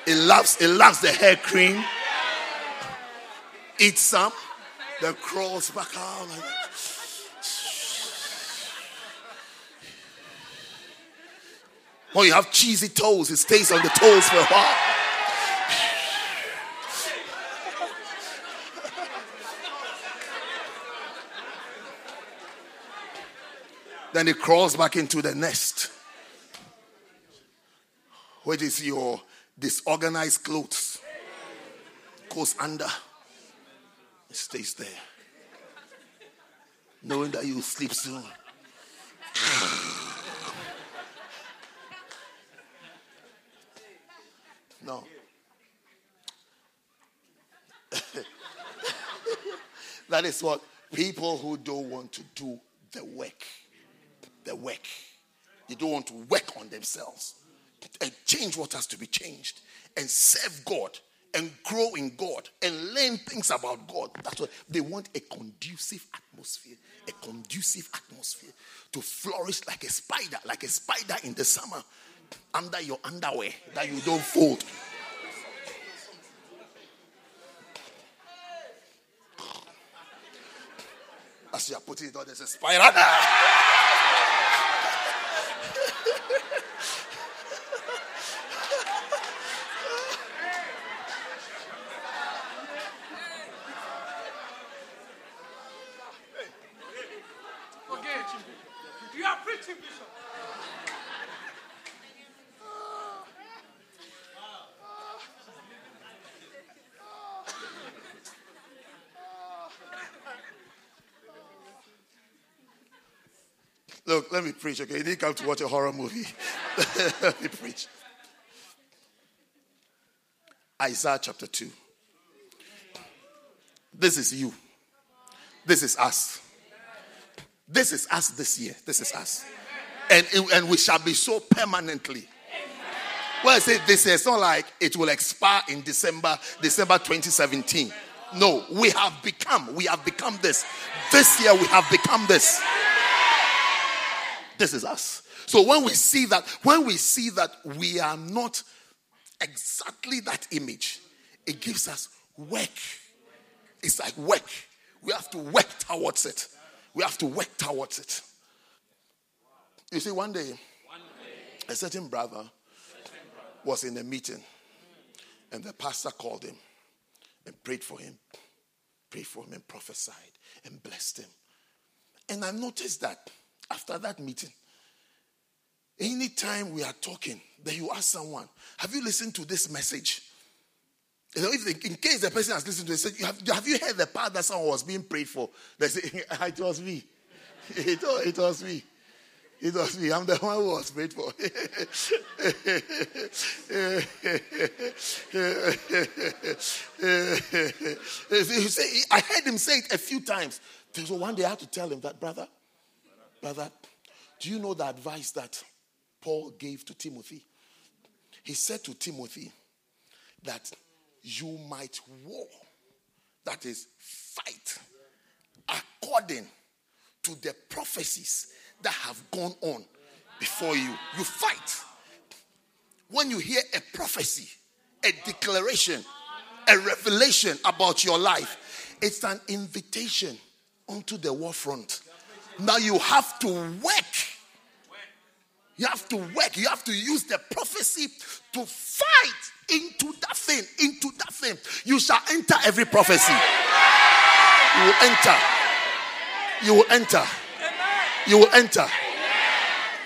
It loves, it loves the hair cream. Eats some, then crawls back out like that. When you have cheesy toes, it stays on the toes for a while. Then it crawls back into the nest, which is your disorganized clothes. Goes under, it stays there, knowing that you sleep soon. No. that is what people who don't want to do the work, the work, they don't want to work on themselves and change what has to be changed and serve God and grow in God and learn things about God. That's what they want a conducive atmosphere, a conducive atmosphere to flourish like a spider, like a spider in the summer under your underwear that you don't fold. As you are putting it on, there's a spider. You are preaching, Bishop. Look, let me preach, okay? You didn't come to watch a horror movie. let me preach. Isaiah chapter 2. This is you. This is us. This is us this year. This is us. And, and we shall be so permanently. Well, I say this year, it's not like it will expire in December, December 2017. No, we have become, we have become this. This year we have become this. This is us. So when we see that, when we see that we are not exactly that image, it gives us work. It's like work. We have to work towards it. We have to work towards it. You see, one day, a certain brother was in a meeting, and the pastor called him and prayed for him, prayed for him, and prophesied and blessed him. And I noticed that after that meeting, anytime we are talking, then you ask someone, Have you listened to this message? You know, if they, in case the person has listened to it, have, have you heard the part that someone was being prayed for? They say, it was me. It, it was me. It was me. I'm the one who was prayed for. I heard him say it a few times. So one day I had to tell him that, brother, brother, do you know the advice that Paul gave to Timothy? He said to Timothy that you might war, that is, fight according to the prophecies that have gone on before you. You fight. When you hear a prophecy, a declaration, a revelation about your life, it's an invitation onto the war front. Now you have to work. You have to work. You have to use the prophecy to fight into that thing. Into that thing. You shall enter every prophecy. You will enter. You will enter. You will enter.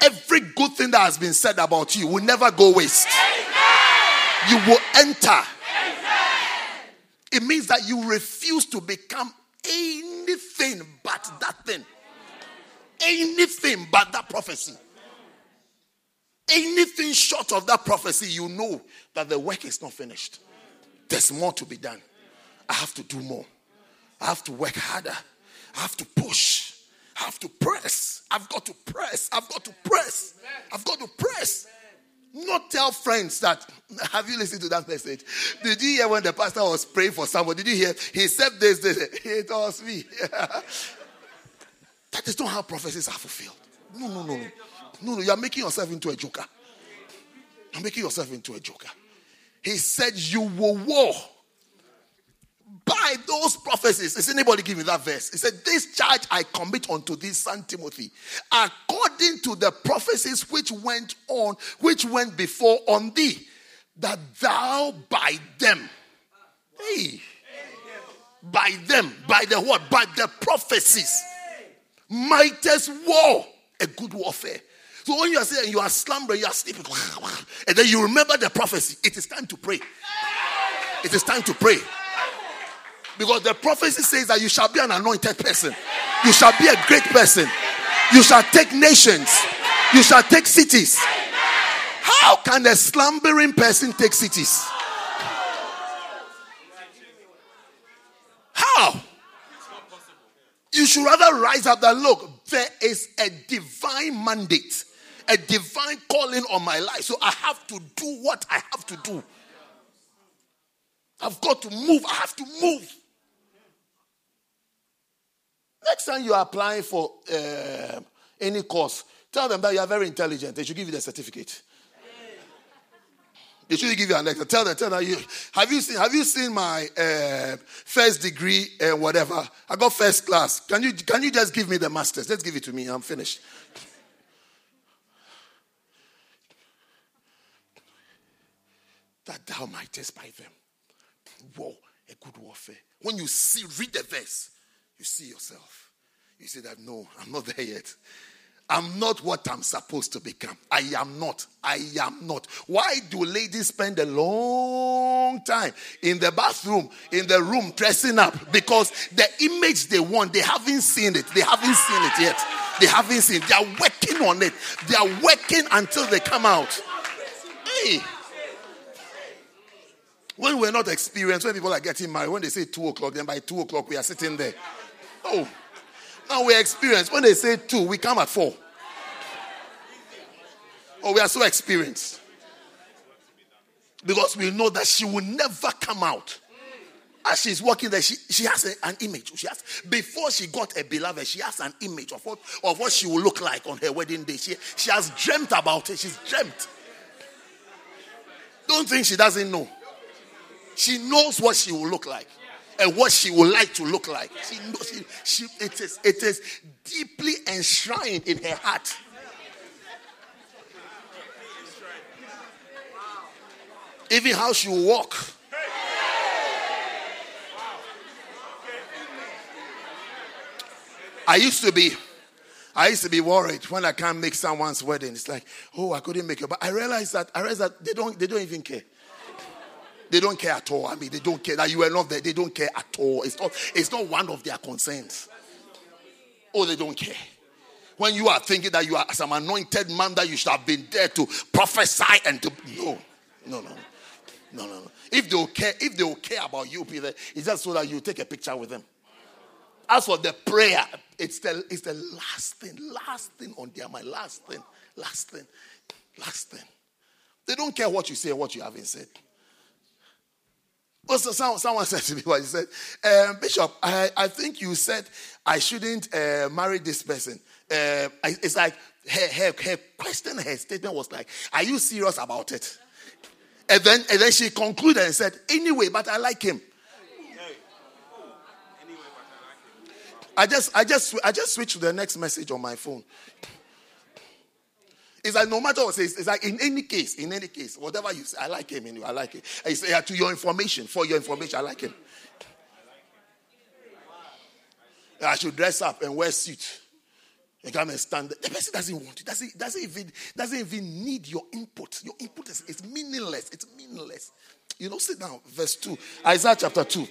Every good thing that has been said about you will never go waste. You will enter. It means that you refuse to become anything but that thing. Anything but that prophecy. Anything short of that prophecy, you know that the work is not finished. There's more to be done. I have to do more. I have to work harder. I have to push. I have to press. I've got to press. I've got to press. I've got to press. Not tell friends that. Have you listened to that message? Did you hear when the pastor was praying for someone? Did you hear? He said this, this. It was me. that is not how prophecies are fulfilled. No, no, no, no. No, no. You are making yourself into a joker. You're making yourself into a joker. He said, You will war by those prophecies. Is anybody giving that verse? He said, This charge I commit unto thee, son Timothy, according to the prophecies which went on, which went before on thee, that thou by them, hey, by them, by the what? By the prophecies, mightest war a good warfare. So when you are saying you are slumbering, you are sleeping, and then you remember the prophecy, it is time to pray. It is time to pray. Because the prophecy says that you shall be an anointed person. You shall be a great person. You shall take nations. You shall take cities. How can a slumbering person take cities? How? You should rather rise up and look, there is a divine mandate, a divine calling on my life. So I have to do what I have to do. I've got to move. I have to move. Next time you are applying for uh, any course, tell them that you are very intelligent. They should give you the certificate. They should give you an letter. Tell them, tell them. You, have you seen? Have you seen my uh, first degree and uh, whatever? I got first class. Can you can you just give me the masters? Let's give it to me. I'm finished. That thou mightest by them war a good warfare. When you see, read the verse you see yourself. You say that, no, I'm not there yet. I'm not what I'm supposed to become. I am not. I am not. Why do ladies spend a long time in the bathroom, in the room, dressing up? Because the image they want, they haven't seen it. They haven't seen it yet. They haven't seen it. They are working on it. They are working until they come out. Hey. When we're not experienced, when people are getting married, when they say two o'clock, then by two o'clock we are sitting there. Oh, now we experience. When they say two, we come at four. Oh, we are so experienced. Because we know that she will never come out. As she's walking there, she, she has a, an image. She has before she got a beloved, she has an image of what of what she will look like on her wedding day. She, she has dreamt about it. She's dreamt. Don't think she doesn't know. She knows what she will look like and what she would like to look like. She knows she, she, it, is, it is deeply enshrined in her heart. Even how she walk. I used to be, I used to be worried when I can't make someone's wedding. It's like, oh, I couldn't make it. But I realized that I realized that they don't, they don't even care. They don't care at all. I mean, they don't care that you are not there. They don't care at all. It's not, it's not one of their concerns. Oh, they don't care. When you are thinking that you are some anointed man that you should have been there to prophesy and to no, no, no, no, no, no. If they care, if they care about you, Peter, it's just so that you take a picture with them. As for the prayer, it's the it's the last thing, last thing on their mind, last thing, last thing, last thing. They don't care what you say what you haven't said. Also, someone, someone said to me, what he said, um, Bishop, I, I think you said I shouldn't uh, marry this person. Uh, it's like her, her, her question, her statement was like, Are you serious about it? And then, and then she concluded and said, Anyway, but I like him. I just, I just, I just switched to the next message on my phone. It's like no matter what, it's, it's like in any case, in any case, whatever you say, I like him anyway. I like it. I say yeah, to your information, for your information, I like him. I should dress up and wear suit and come and stand. The person doesn't want it. Doesn't, doesn't even doesn't even need your input. Your input is, is meaningless. It's meaningless. You know, sit down. Verse two, Isaiah chapter two.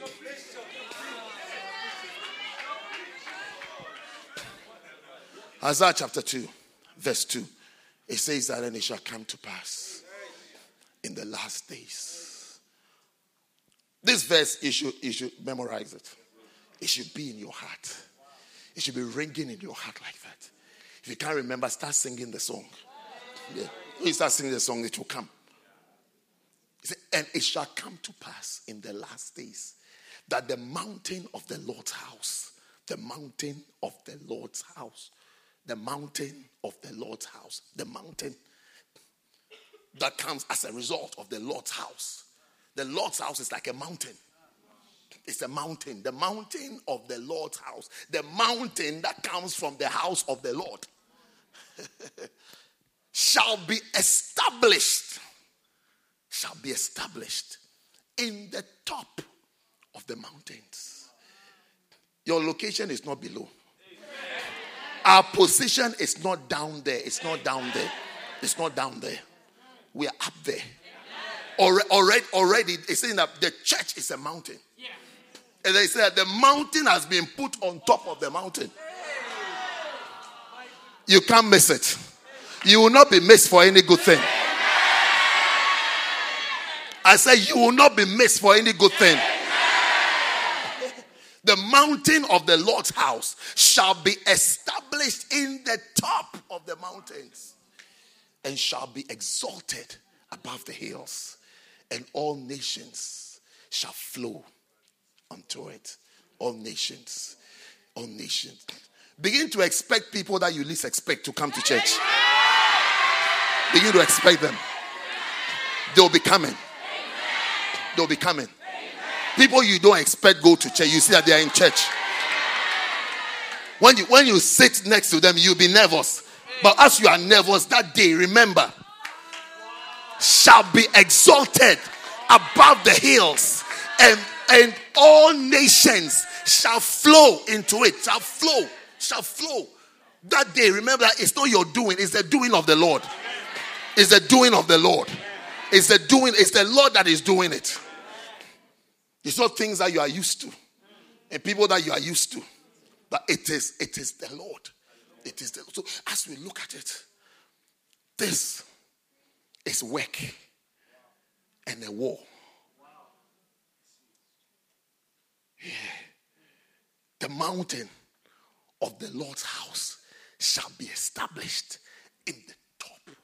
Isaiah chapter 2, verse 2. It says that, and it shall come to pass in the last days. This verse, you should, you should memorize it. It should be in your heart. It should be ringing in your heart like that. If you can't remember, start singing the song. Yeah. When you start singing the song, it will come. And it shall come to pass in the last days that the mountain of the Lord's house, the mountain of the Lord's house, the mountain of the Lord's house. The mountain that comes as a result of the Lord's house. The Lord's house is like a mountain. It's a mountain. The mountain of the Lord's house. The mountain that comes from the house of the Lord shall be established. Shall be established in the top of the mountains. Your location is not below. Our position is not down there. It's not down there. It's not down there. We are up there. Already, already, it's saying that the church is a mountain. And they said the mountain has been put on top of the mountain. You can't miss it. You will not be missed for any good thing. I said, You will not be missed for any good thing the mountain of the Lord's house shall be established in the top of the mountains and shall be exalted above the hills, and all nations shall flow unto it. All nations, all nations. Begin to expect people that you least expect to come to church. Begin to expect them. They'll be coming. They'll be coming. People you don't expect go to church, you see that they are in church. When you when you sit next to them, you'll be nervous. But as you are nervous that day, remember, shall be exalted above the hills, and and all nations shall flow into it. Shall flow, shall flow. That day, remember it's not your doing, it's the doing of the Lord. It's the doing of the Lord. It's the doing, it's the Lord that is doing it. It's not things that you are used to and people that you are used to. But it is, it is the Lord. It is the Lord. so as we look at it, this is work and a war. Yeah. The mountain of the Lord's house shall be established in the top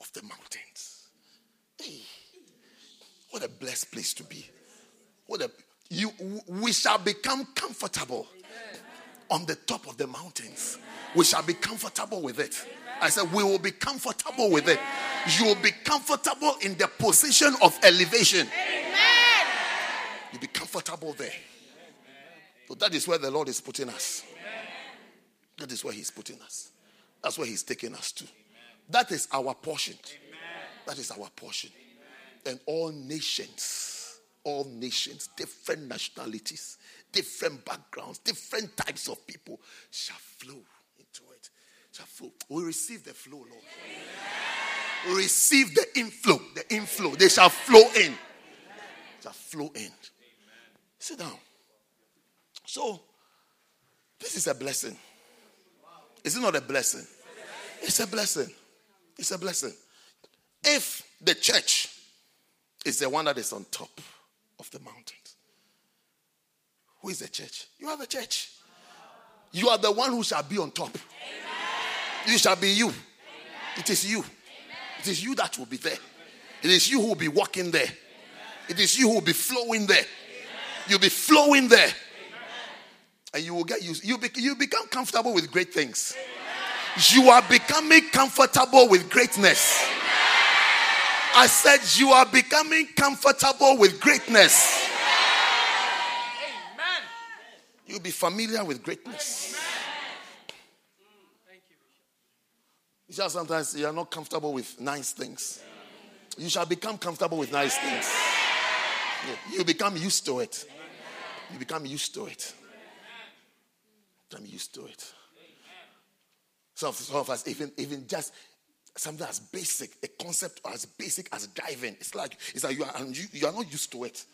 of the mountains. Hey, what a blessed place to be. What a, you, we shall become comfortable on the top of the mountains. We shall be comfortable with it. I said, we will be comfortable with it. You will be comfortable in the position of elevation. You'll be comfortable there. So that is where the Lord is putting us. That is where He's putting us. That's where He's taking us to. That is our portion. That is our portion. And all nations all nations, different nationalities, different backgrounds, different types of people shall flow into it. Shall flow. We receive the flow, Lord. We receive the inflow, the inflow. They shall flow in. shall flow in. Sit down. So, this is a blessing. Is it not a blessing? It's a blessing. It's a blessing. If the church is the one that is on top of the mountains, who is the church? You are the church. You are the one who shall be on top. Amen. You shall be you. Amen. It is you. Amen. It is you that will be there. It is you who will be walking there. It is you who will be flowing there. You'll be flowing there. And you will get used. You, be, you become comfortable with great things. You are becoming comfortable with greatness. I said, You are becoming comfortable with greatness. Amen. You'll be familiar with greatness. Thank you You shall sometimes you are not comfortable with nice things. You shall become comfortable with nice things. You become used to it. You become used to it. I'm used to it. Some of, some of us, even, even just something as basic, a concept as basic as driving, it's like, it's like you, are, you, you are not used to it.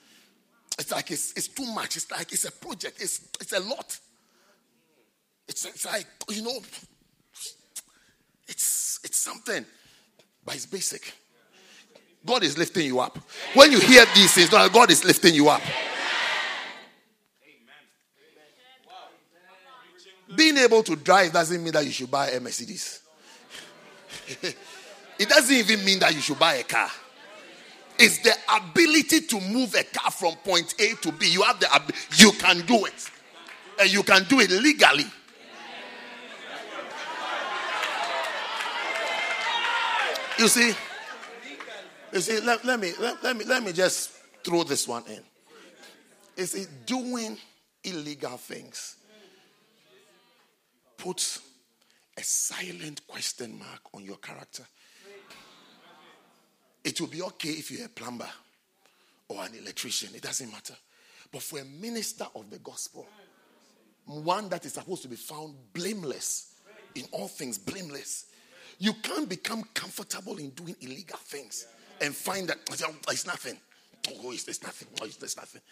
It's like it's, it's too much. It's like it's a project. It's, it's a lot. It's, it's like, you know, it's, it's something, but it's basic. God is lifting you up. When you hear these things, God is lifting you up. Being able to drive doesn't mean that you should buy a Mercedes. it doesn't even mean that you should buy a car. It's the ability to move a car from point A to B. You have the you can do it. And you can do it legally. You see, you see, let, let me let, let me let me just throw this one in. Is it doing illegal things puts a silent question mark on your character. It will be okay if you're a plumber or an electrician, it doesn't matter. But for a minister of the gospel, one that is supposed to be found blameless in all things, blameless, you can't become comfortable in doing illegal things and find that oh, it's nothing. Oh, it's, it's nothing. Oh, it's, it's nothing.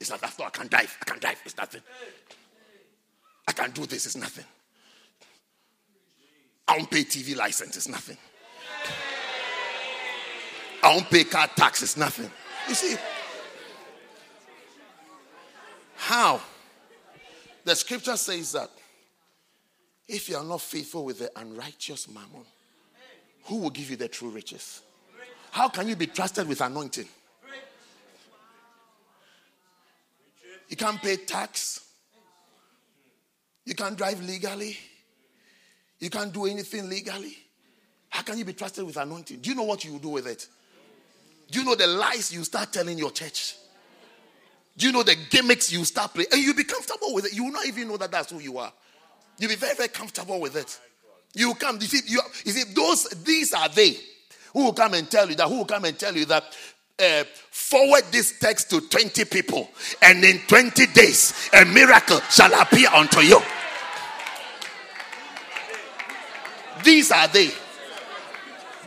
It's not that. I can't dive. I can't dive. It's nothing. I can't do this. It's nothing. I don't pay TV license, it's nothing. I don't pay car tax, it's nothing. You see, how? The scripture says that if you are not faithful with the unrighteous mammon, who will give you the true riches? How can you be trusted with anointing? You can't pay tax. You can't drive legally. You can't do anything legally. How can you be trusted with anointing? Do you know what you do with it? Do you know the lies you start telling your church? Do you know the gimmicks you start playing? And you'll be comfortable with it. You will not even know that that's who you are. You'll be very, very comfortable with it. You come, you see, you, you see, those, these are they who will come and tell you that, who will come and tell you that uh, forward this text to 20 people, and in 20 days, a miracle shall appear unto you. These are they.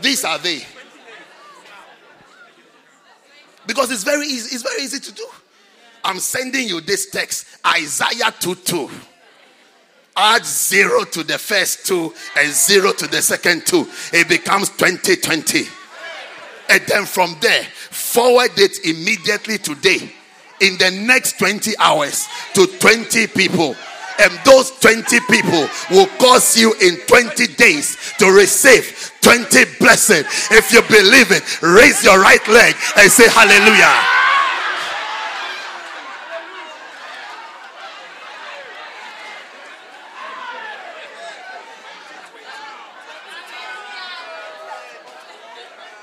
These are they. Because it's very easy, it's very easy to do. I'm sending you this text, Isaiah 2 2. Add zero to the first two and zero to the second two. It becomes 2020. And then from there, forward it immediately today in the next 20 hours to 20 people and those 20 people will cause you in 20 days to receive 20 blessings. If you believe it, raise your right leg and say hallelujah.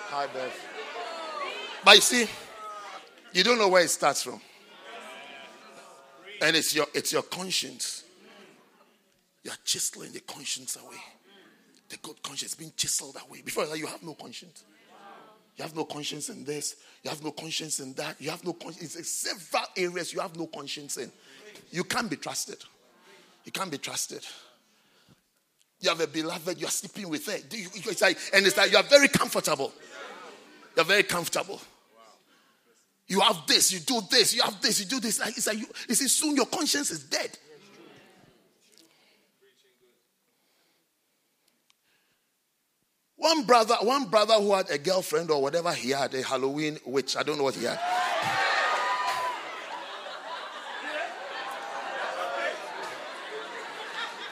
Hi, Beth. But you see, you don't know where it starts from. And it's your it's your conscience. You are chiseling the conscience away. The good conscience being chiseled away. Before that, you have no conscience. You have no conscience in this. You have no conscience in that. You have no conscience. in several areas you have no conscience in. You can't be trusted. You can't be trusted. You have a beloved, you are sleeping with her. It's like, and it's like you are very comfortable. You're very comfortable. You have this, you do this, you have this, you do this. Like, it's like you, you see, soon your conscience is dead. One brother, one brother who had a girlfriend or whatever he had, a Halloween witch, I don't know what he had.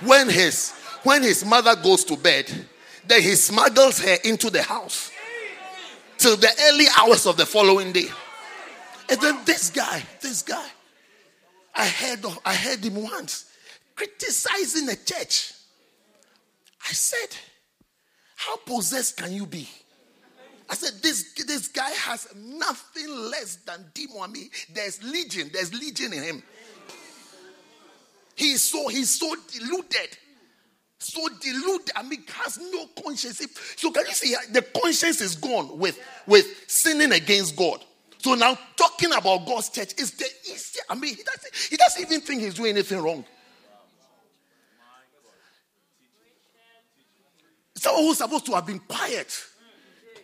when his when his mother goes to bed, then he smuggles her into the house till the early hours of the following day. And then this guy, this guy, I heard of, I heard him once criticizing the church. I said, How possessed can you be? I said, this, this guy has nothing less than demon. There's legion, there's legion in him. He's so he's so deluded. So deluded. I mean, has no conscience. So can you see uh, the conscience is gone with, with sinning against God. So now talking about God's church is the easier. I mean, he doesn't, he doesn't even think he's doing anything wrong. Who's supposed to have been quiet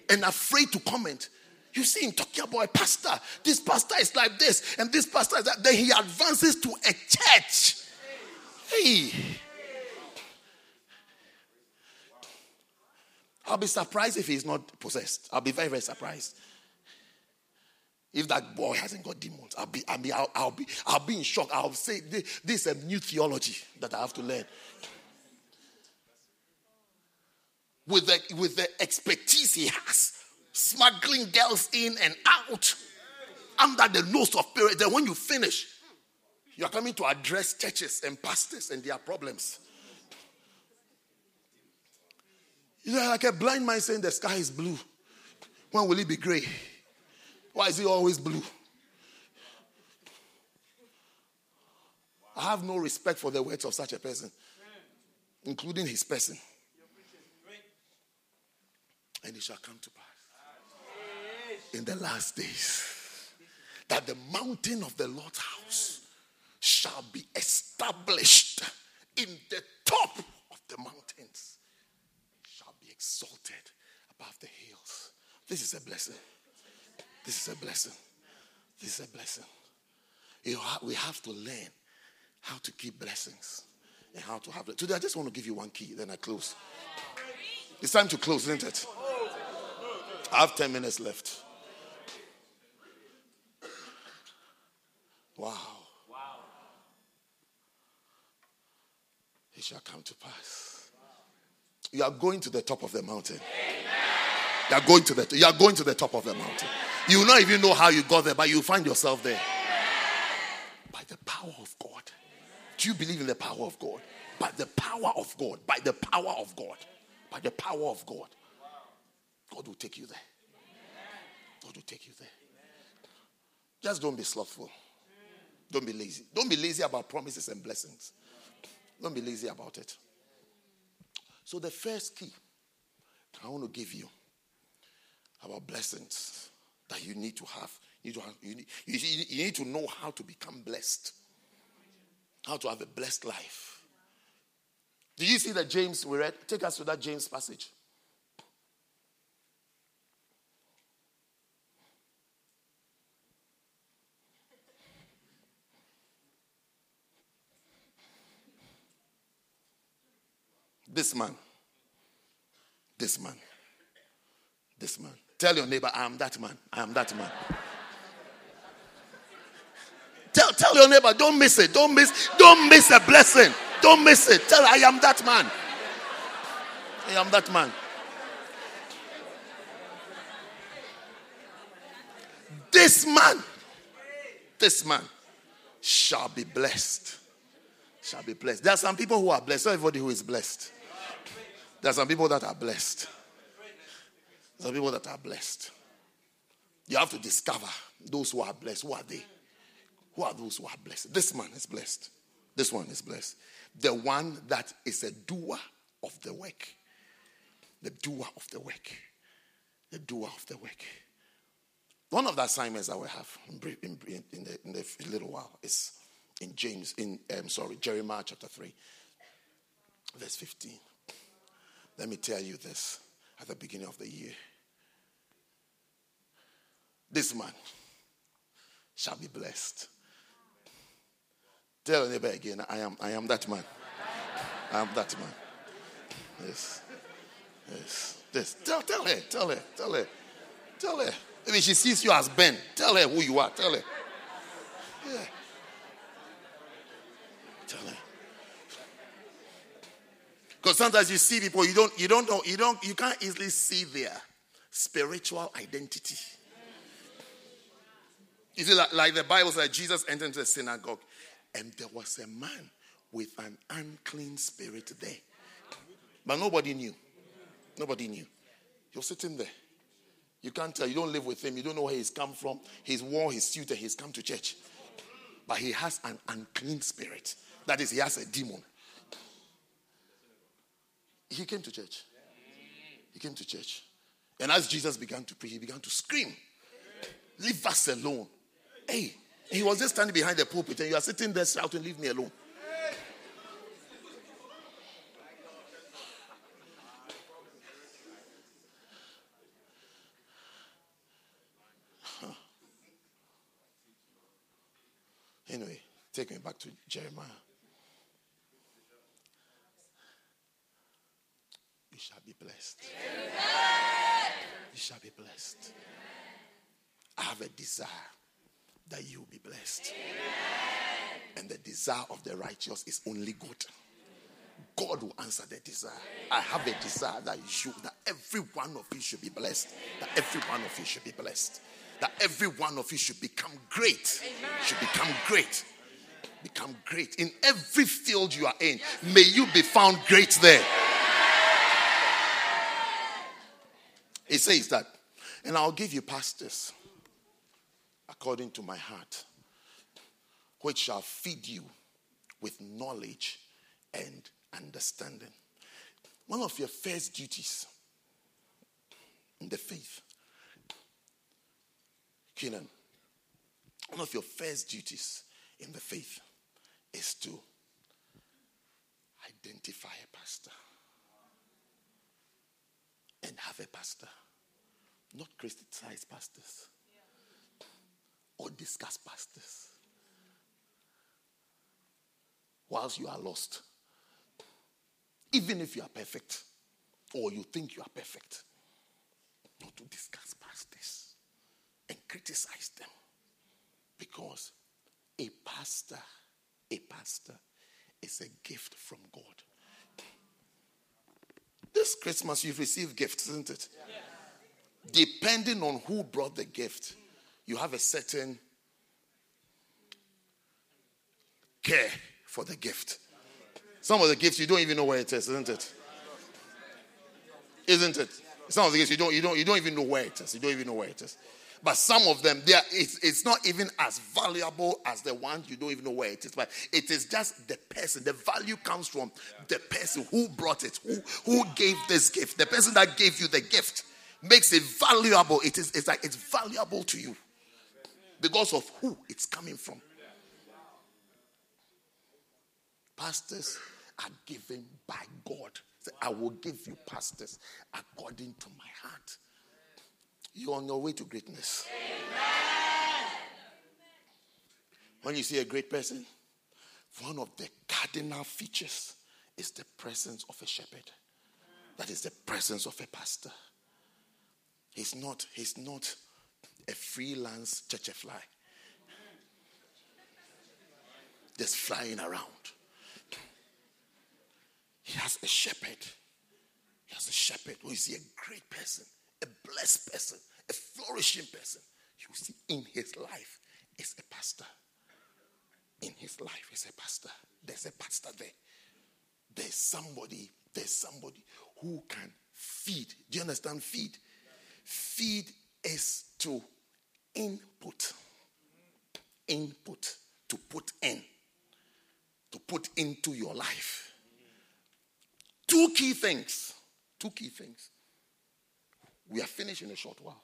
and afraid to comment. You see him talking about a pastor. This pastor is like this, and this pastor is that. Then he advances to a church. Hey. I'll be surprised if he's not possessed. I'll be very, very surprised. If that boy hasn't got demons, I'll be, I'll be, I'll, I'll be, I'll be in shock. I'll say this, this is a new theology that I have to learn. With the, with the expertise he has, smuggling girls in and out under the nose of parents. Then when you finish, you're coming to address churches and pastors and their problems. You know, like a blind man saying the sky is blue. When will it be gray? Why is it always blue? I have no respect for the words of such a person, including his person. And it shall come to pass in the last days that the mountain of the Lord's house shall be established in the top of the mountains shall be exalted above the hills. This is a blessing. This is a blessing. This is a blessing. You we have to learn how to keep blessings and how to have it. Today, I just want to give you one key, then I close. It's time to close, isn't it? I have 10 minutes left. Wow. wow. It shall come to pass you are going to the top of the mountain. You are going to the you are going to the top of the mountain. You will not even know how you got there, but you find yourself there. By the power of God. Do you believe in the power of God? By the power of God. By the power of God. By the power of God. God will take you there. God will take you there. Just don't be slothful. Don't be lazy. Don't be lazy about promises and blessings. Don't be lazy about it. So, the first key I want to give you about blessings that you need to have. You need to, have, you, need, you need to know how to become blessed, how to have a blessed life. Do you see that James we read? Take us to that James passage. This man. This man. This man. Tell your neighbor, I am that man. I am that man. tell, tell your neighbor, don't miss it. Don't miss, don't miss a blessing. Don't miss it. Tell I am that man. I am that man. This man, this man shall be blessed. Shall be blessed. There are some people who are blessed. Not everybody who is blessed. There are some people that are blessed. Some people that are blessed. You have to discover those who are blessed. Who are they? Who are those who are blessed? This man is blessed. This one is blessed. The one that is a doer of the work. The doer of the work. The doer of the work. One of the assignments that we have in, in, in, the, in the little while is in James, in um, sorry, Jeremiah chapter 3, verse 15. Let me tell you this at the beginning of the year. This man, shall be blessed. Tell neighbor again, I am, I am that man. I am that man. Yes. Yes. Yes. Tell, tell her, tell her, tell her. Tell her. Maybe she sees you as Ben. Tell her who you are. Tell her. Yeah. Tell her. Because sometimes you see people, you don't, you don't know, you don't, you can't easily see their spiritual identity. You see, like, like the Bible says, Jesus entered into the synagogue, and there was a man with an unclean spirit there. But nobody knew. Nobody knew. You're sitting there. You can't tell. You don't live with him. You don't know where he's come from. He's worn his suit and he's come to church. But he has an unclean spirit. That is, he has a demon. He came to church. He came to church. And as Jesus began to preach, he began to scream, Leave us alone. Hey, he was just standing behind the pulpit and you are sitting there shouting, Leave me alone. Anyway, take me back to Jeremiah. Shall be blessed. Amen. You shall be blessed. Amen. I have a desire that you be blessed. Amen. And the desire of the righteous is only good. God will answer the desire. I have a desire that you, that every one of you should be blessed. That every one of you should be blessed that every one of you should become great. Should become great. Become great. In every field you are in, may you be found great there. He says that, and I'll give you pastors according to my heart, which shall feed you with knowledge and understanding. One of your first duties in the faith Kenan, one of your first duties in the faith is to identify a pastor and have a pastor, not criticize pastors or discuss pastors. Whilst you are lost, even if you are perfect or you think you are perfect, not to discuss pastors and criticize them because a pastor, a pastor is a gift from God. This Christmas, you've received gifts, isn't it? Yes. Depending on who brought the gift, you have a certain care for the gift. Some of the gifts you don't even know where it is, isn't it? Isn't it? Some of the gifts you don't you don't you don't even know where it is. You don't even know where it is. But some of them, they are, it's, it's not even as valuable as the ones you don't even know where it is. But it is just the person. The value comes from the person who brought it, who, who gave this gift. The person that gave you the gift makes it valuable. It is it's like it's valuable to you because of who it's coming from. Pastors are given by God. I will give you pastors according to my heart. You're on your way to greatness. Amen. When you see a great person, one of the cardinal features is the presence of a shepherd. That is the presence of a pastor. He's not, he's not a freelance church fly. Just flying around. He has a shepherd. He has a shepherd who is a great person a blessed person, a flourishing person, you see in his life is a pastor. In his life is a pastor. There's a pastor there. There's somebody, there's somebody who can feed. Do you understand? Feed. Feed is to input. Input. To put in. To put into your life. Two key things. Two key things. We are finished in a short while.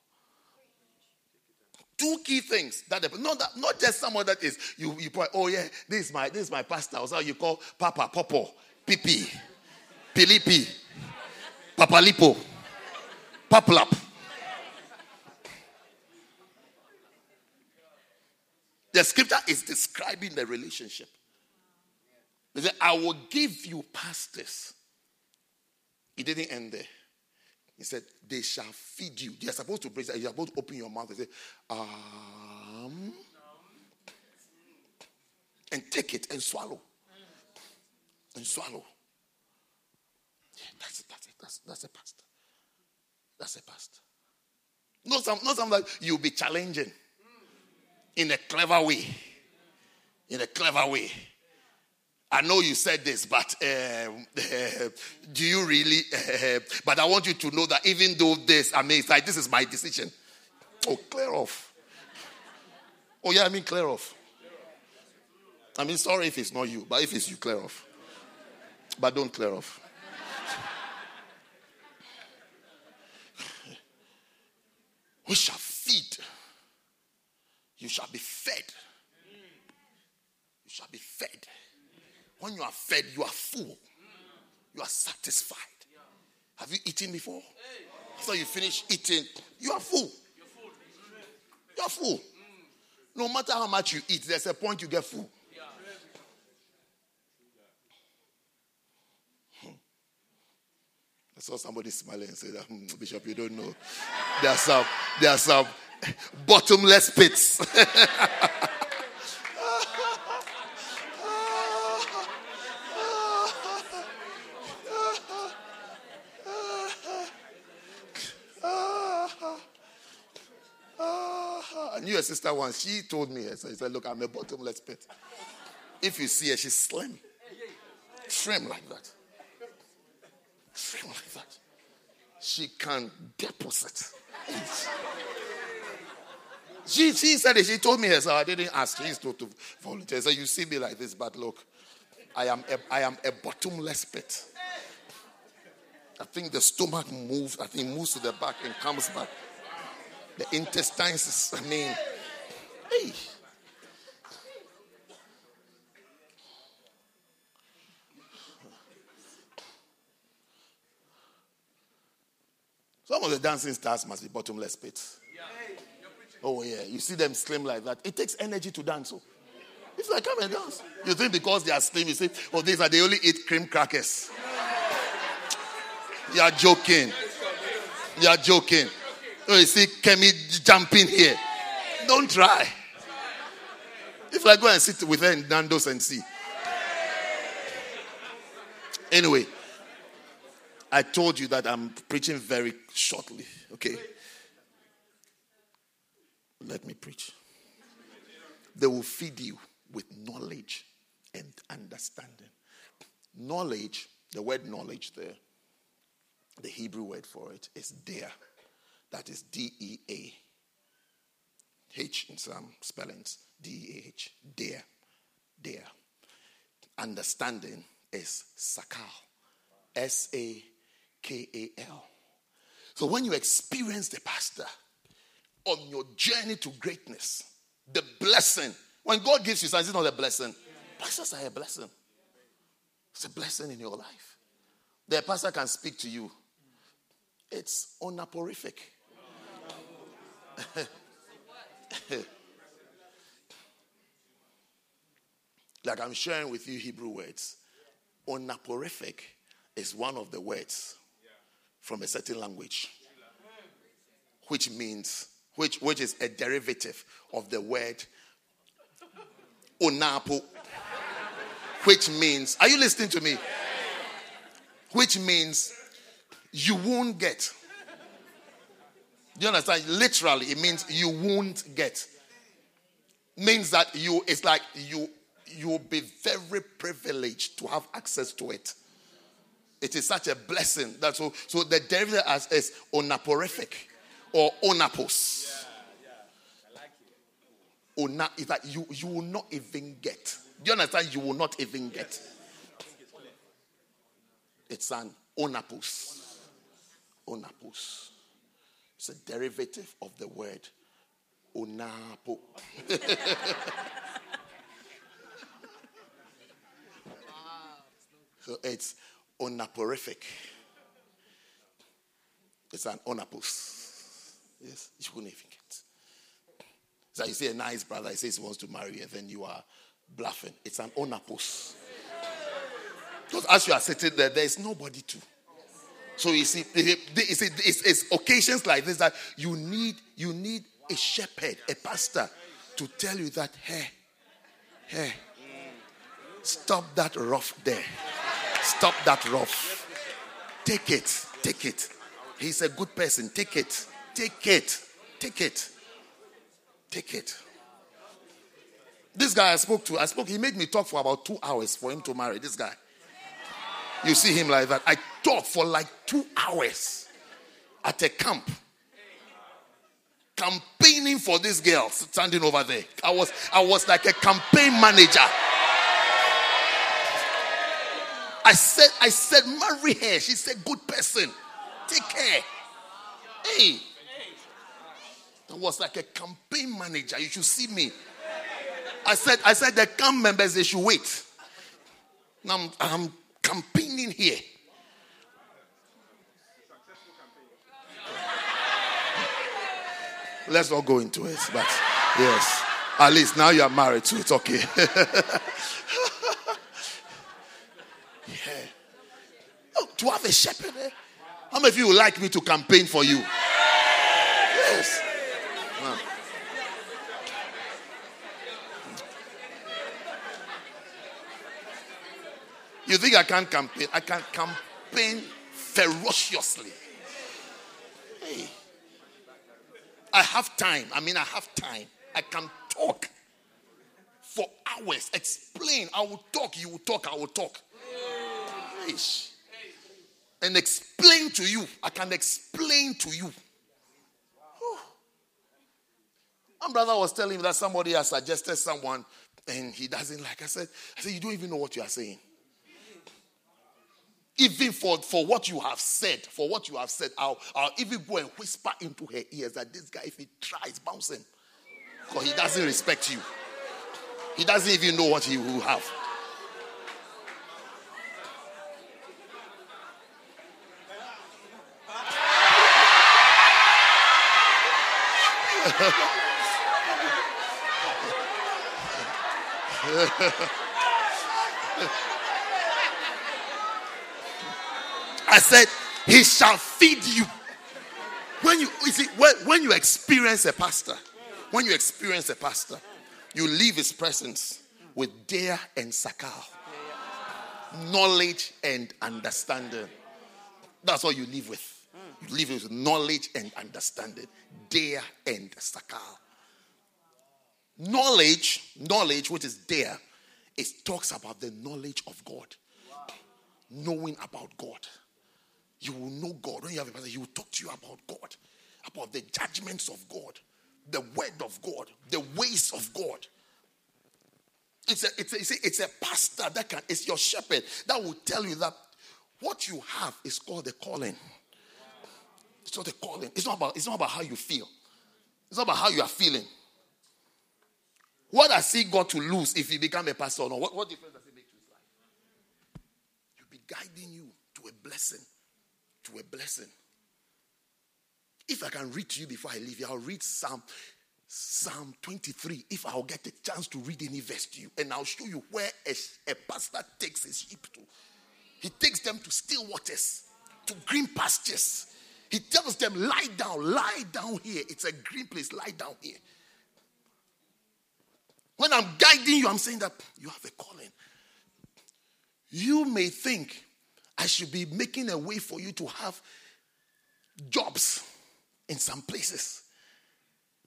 Two key things that the, not that not just someone that is you you put, oh yeah this is my this is my pastor or so you call Papa Popo Pipi Pilipi Papalipo Paplap The scripture is describing the relationship. Said, I will give you pastors. It didn't end there. He said, They shall feed you. They are supposed to praise. You are supposed to open your mouth and say, Um, and take it and swallow. And swallow. Yeah, that's it. That's it. That's, that's a pastor. That's a pastor. Not some, not something like you'll be challenging in a clever way. In a clever way. I know you said this, but uh, uh, do you really? Uh, but I want you to know that even though this, I mean, it's like this is my decision. Oh, clear off. Oh, yeah, I mean, clear off. I mean, sorry if it's not you, but if it's you, clear off. But don't clear off. we shall feed. You shall be fed. You shall be fed. When you are fed, you are full. You are satisfied. Have you eaten before? After you finish eating, you are full. You are full. No matter how much you eat, there's a point you get full. I saw somebody smiling and said, hmm, Bishop, you don't know. There are some, there are some bottomless pits. I knew a sister once. She told me, so he said, Look, I'm a bottomless pit. If you see her, she's slim. Trim like that. Trim like that. She can deposit. She, she said it. She told me herself. I didn't ask. She's told to volunteer. So you see me like this, but look, I am a, I am a bottomless pit. I think the stomach moves. I think moves to the back and comes back. The intestines. I mean, hey. Some of the dancing stars must be bottomless pits. Oh, yeah. You see them slim like that. It takes energy to dance. So. Oh. It's like, come and dance. You think because they are slim, you say, oh, these are, they only eat cream crackers. You are joking. You are joking. Oh, you see Kemi jumping here. Don't try. If I go and sit with her in Nando's and see. Anyway, I told you that I'm preaching very shortly. Okay. Let me preach. They will feed you with knowledge and understanding. Knowledge, the word knowledge there, the Hebrew word for it is there. That is D E A. H in some spellings. D H. There. There. Understanding is sakal. S A K A L. So when you experience the pastor on your journey to greatness, the blessing, when God gives you something, it's not a blessing. Pastors are a blessing. It's a blessing in your life. The pastor can speak to you. It's onaporific. like I'm sharing with you Hebrew words. Onaporific is one of the words from a certain language, which means, which, which is a derivative of the word onapo, which means, are you listening to me? Which means you won't get. Do you understand? Literally, it means you won't get. Means that you, it's like you, you'll be very privileged to have access to it. It is such a blessing. That so, so the derivative as is onaporific or onapos. Yeah, yeah. Like Ona is that you, you will not even get. Do you understand? You will not even get. It's an onapos. Onapos. It's a derivative of the word onapo. so it's onaporific. It's an onapos. Yes, you even get. So you see a nice brother, he says he wants to marry, and then you are bluffing. It's an onapos. Because as you are sitting there, there is nobody to. So you see, it's, it's, it's occasions like this that you need you need a shepherd, a pastor, to tell you that hey, hey, stop that rough there, stop that rough. Take it, take it. He's a good person. Take it, take it, take it, take it. This guy I spoke to, I spoke. He made me talk for about two hours for him to marry. This guy. You see him like that. I talked for like two hours at a camp. Campaigning for this girl standing over there. I was I was like a campaign manager. I said, I said, marry her. She's a good person. Take care. Hey. I was like a campaign manager. You should see me. I said, I said the camp members they should wait. Now I'm, I'm campaigning here. Let's not go into it, but yes. At least now you are married, so it's okay. yeah. Oh, to have a shepherd, eh? How many of you would like me to campaign for you? Yes. You think I can't campaign? I can campaign ferociously. Hey. I have time. I mean, I have time. I can talk for hours, explain. I will talk, you will talk, I will talk. And explain to you. I can explain to you. My brother was telling me that somebody has suggested someone and he doesn't like. I said, I said, you don't even know what you are saying. Even for, for what you have said, for what you have said, I'll, I'll even go and whisper into her ears that this guy, if he tries, bounce him. Because he doesn't respect you. He doesn't even know what he will have. I said, He shall feed you. When you, when, when you experience a pastor, when you experience a pastor, you leave his presence with dare and sakal, knowledge and understanding. That's what you live with. You live with knowledge and understanding, dare and sakal. Knowledge, knowledge, which is there, it talks about the knowledge of God, knowing about God. You will know God. When you have a pastor, he will talk to you about God, about the judgments of God, the word of God, the ways of God. It's a, it's a, it's a, it's a pastor that can, it's your shepherd that will tell you that what you have is called a calling. It's not the calling. It's not about, it's not about how you feel. It's not about how you are feeling. What has he got to lose if he become a pastor or not? What, what difference does it make to his life? He'll be guiding you to a blessing. To a blessing. If I can read to you before I leave you, I'll read Psalm Psalm 23. If I'll get a chance to read any verse to you, and I'll show you where a, a pastor takes his sheep to. He takes them to still waters, to green pastures. He tells them, lie down, lie down here. It's a green place, lie down here. When I'm guiding you, I'm saying that you have a calling. You may think I should be making a way for you to have jobs in some places.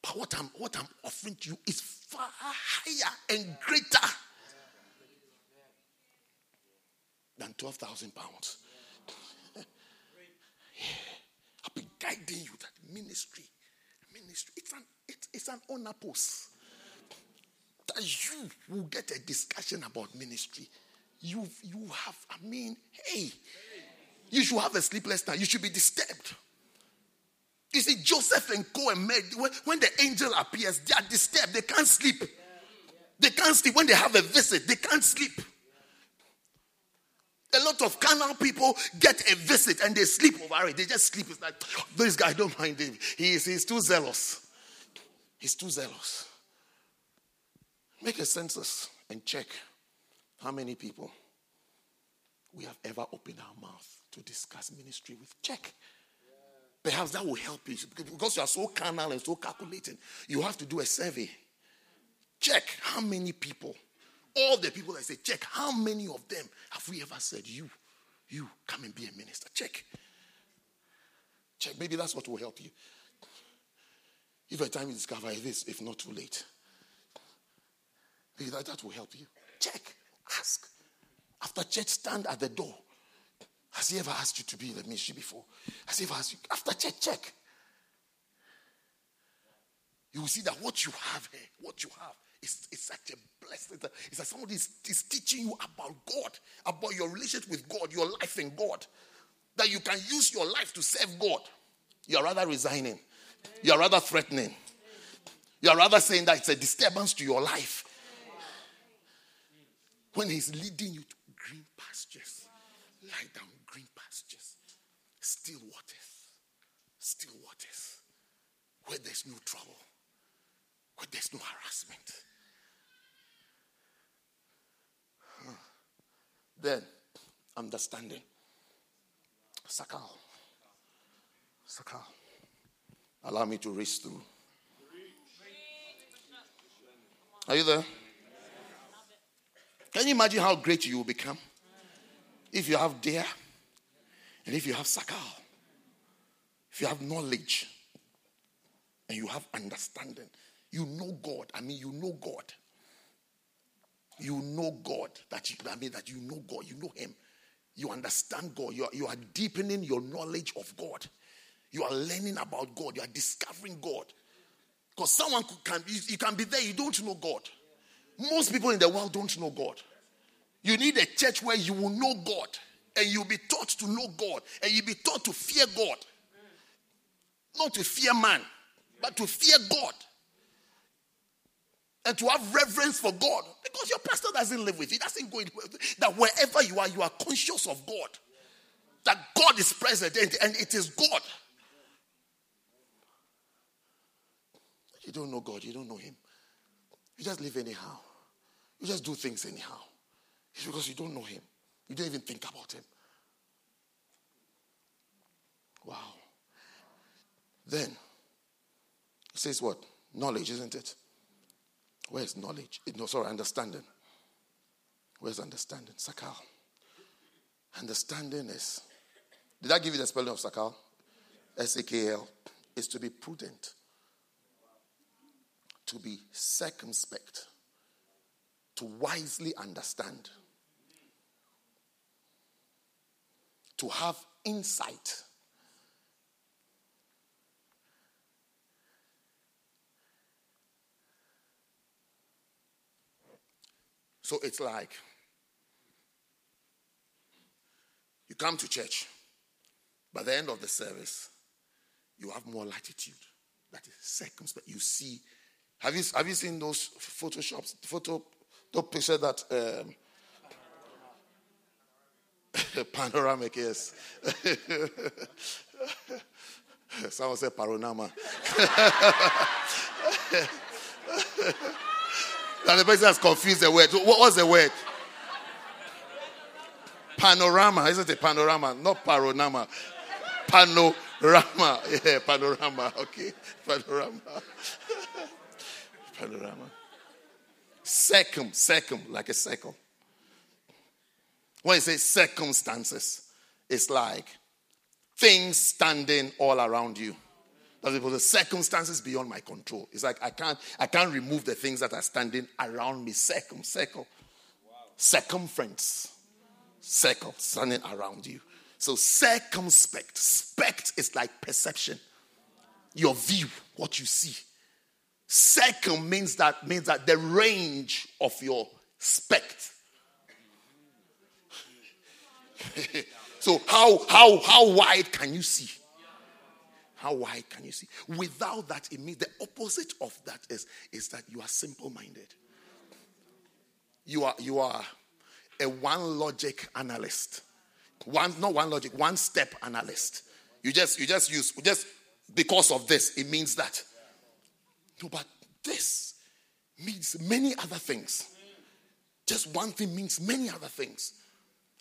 But what I'm what I'm offering to you is far higher and greater than 12,000 pounds. I'll be guiding you that ministry, ministry, it's an it's, it's an honor post that you will get a discussion about ministry. You, you have, I mean, hey, you should have a sleepless night. You should be disturbed. You see, Joseph and Co and Mary, when the angel appears, they are disturbed. They can't sleep. They can't sleep. When they have a visit, they can't sleep. A lot of carnal people get a visit and they sleep over it. They just sleep. It's like, this guy, don't mind him. He is, he's too zealous. He's too zealous. Make a census and check how many people we have ever opened our mouth to discuss ministry with. Check. Perhaps that will help you because you are so carnal and so calculating. You have to do a survey. Check how many people, all the people that say, check how many of them have we ever said, you, you, come and be a minister. Check. Check. Maybe that's what will help you. If a time you discover it is, if not too late, maybe that, that will help you. Check. Ask. After church, stand at the door. Has he ever asked you to be in the ministry before? Has he ever asked you? After church, check. You will see that what you have here, what you have, is, is such a blessing. It's like somebody is, is teaching you about God, about your relationship with God, your life in God. That you can use your life to serve God. You're rather resigning. You're rather threatening. You're rather saying that it's a disturbance to your life. When He's leading you to green pastures, lie down green pastures, still waters, still waters, where there's no trouble, where there's no harassment. Huh. Then, understanding. Sakal. Sakal. Allow me to race through. Are you there? Can you imagine how great you will become if you have dare and if you have sakal, if you have knowledge and you have understanding? You know God. I mean, you know God. You know God. That you, I mean, that you know God. You know Him. You understand God. You are, you are deepening your knowledge of God. You are learning about God. You are discovering God. Because someone can you can be there, you don't know God. Most people in the world don't know God. You need a church where you will know God and you'll be taught to know God and you'll be taught to fear God. Not to fear man, but to fear God. And to have reverence for God. Because your pastor doesn't live with you, doesn't go. That wherever you are, you are conscious of God. That God is present and, and it is God. You don't know God, you don't know Him. You just live anyhow. You just do things anyhow. It's because you don't know Him. You don't even think about Him. Wow. Then, it says what? Knowledge, isn't it? Where's knowledge? No, sorry, understanding. Where's understanding? Sakal. Understanding is. Did I give you the spelling of Sakal? S A K L. Is to be prudent, to be circumspect, to wisely understand, to have insight. So it's like you come to church, by the end of the service, you have more latitude. That is circumspect. You see. Have you, have you seen those photoshops, photo, the picture that um, panoramic, yes. Someone said panorama. and the person has confused the word. What was the word? Panorama, isn't it? Panorama, not paronama. Panorama. Yeah, panorama. Okay. Panorama. panorama. Circum, circum, like a circle. When you say circumstances, it's like things standing all around you. That's because the circumstances beyond my control. It's like I can't I can't remove the things that are standing around me. Circum, circle. Circumference. Circle standing around you. So circumspect. Spect is like perception. Your view, what you see. Circum means that means that the range of your spect. so how how how wide can you see? How wide can you see? Without that, it means the opposite of that is, is that you are simple-minded. You are you are a one logic analyst. One, not one logic, one step analyst. You just you just use just because of this, it means that. No, but this means many other things. Just one thing means many other things.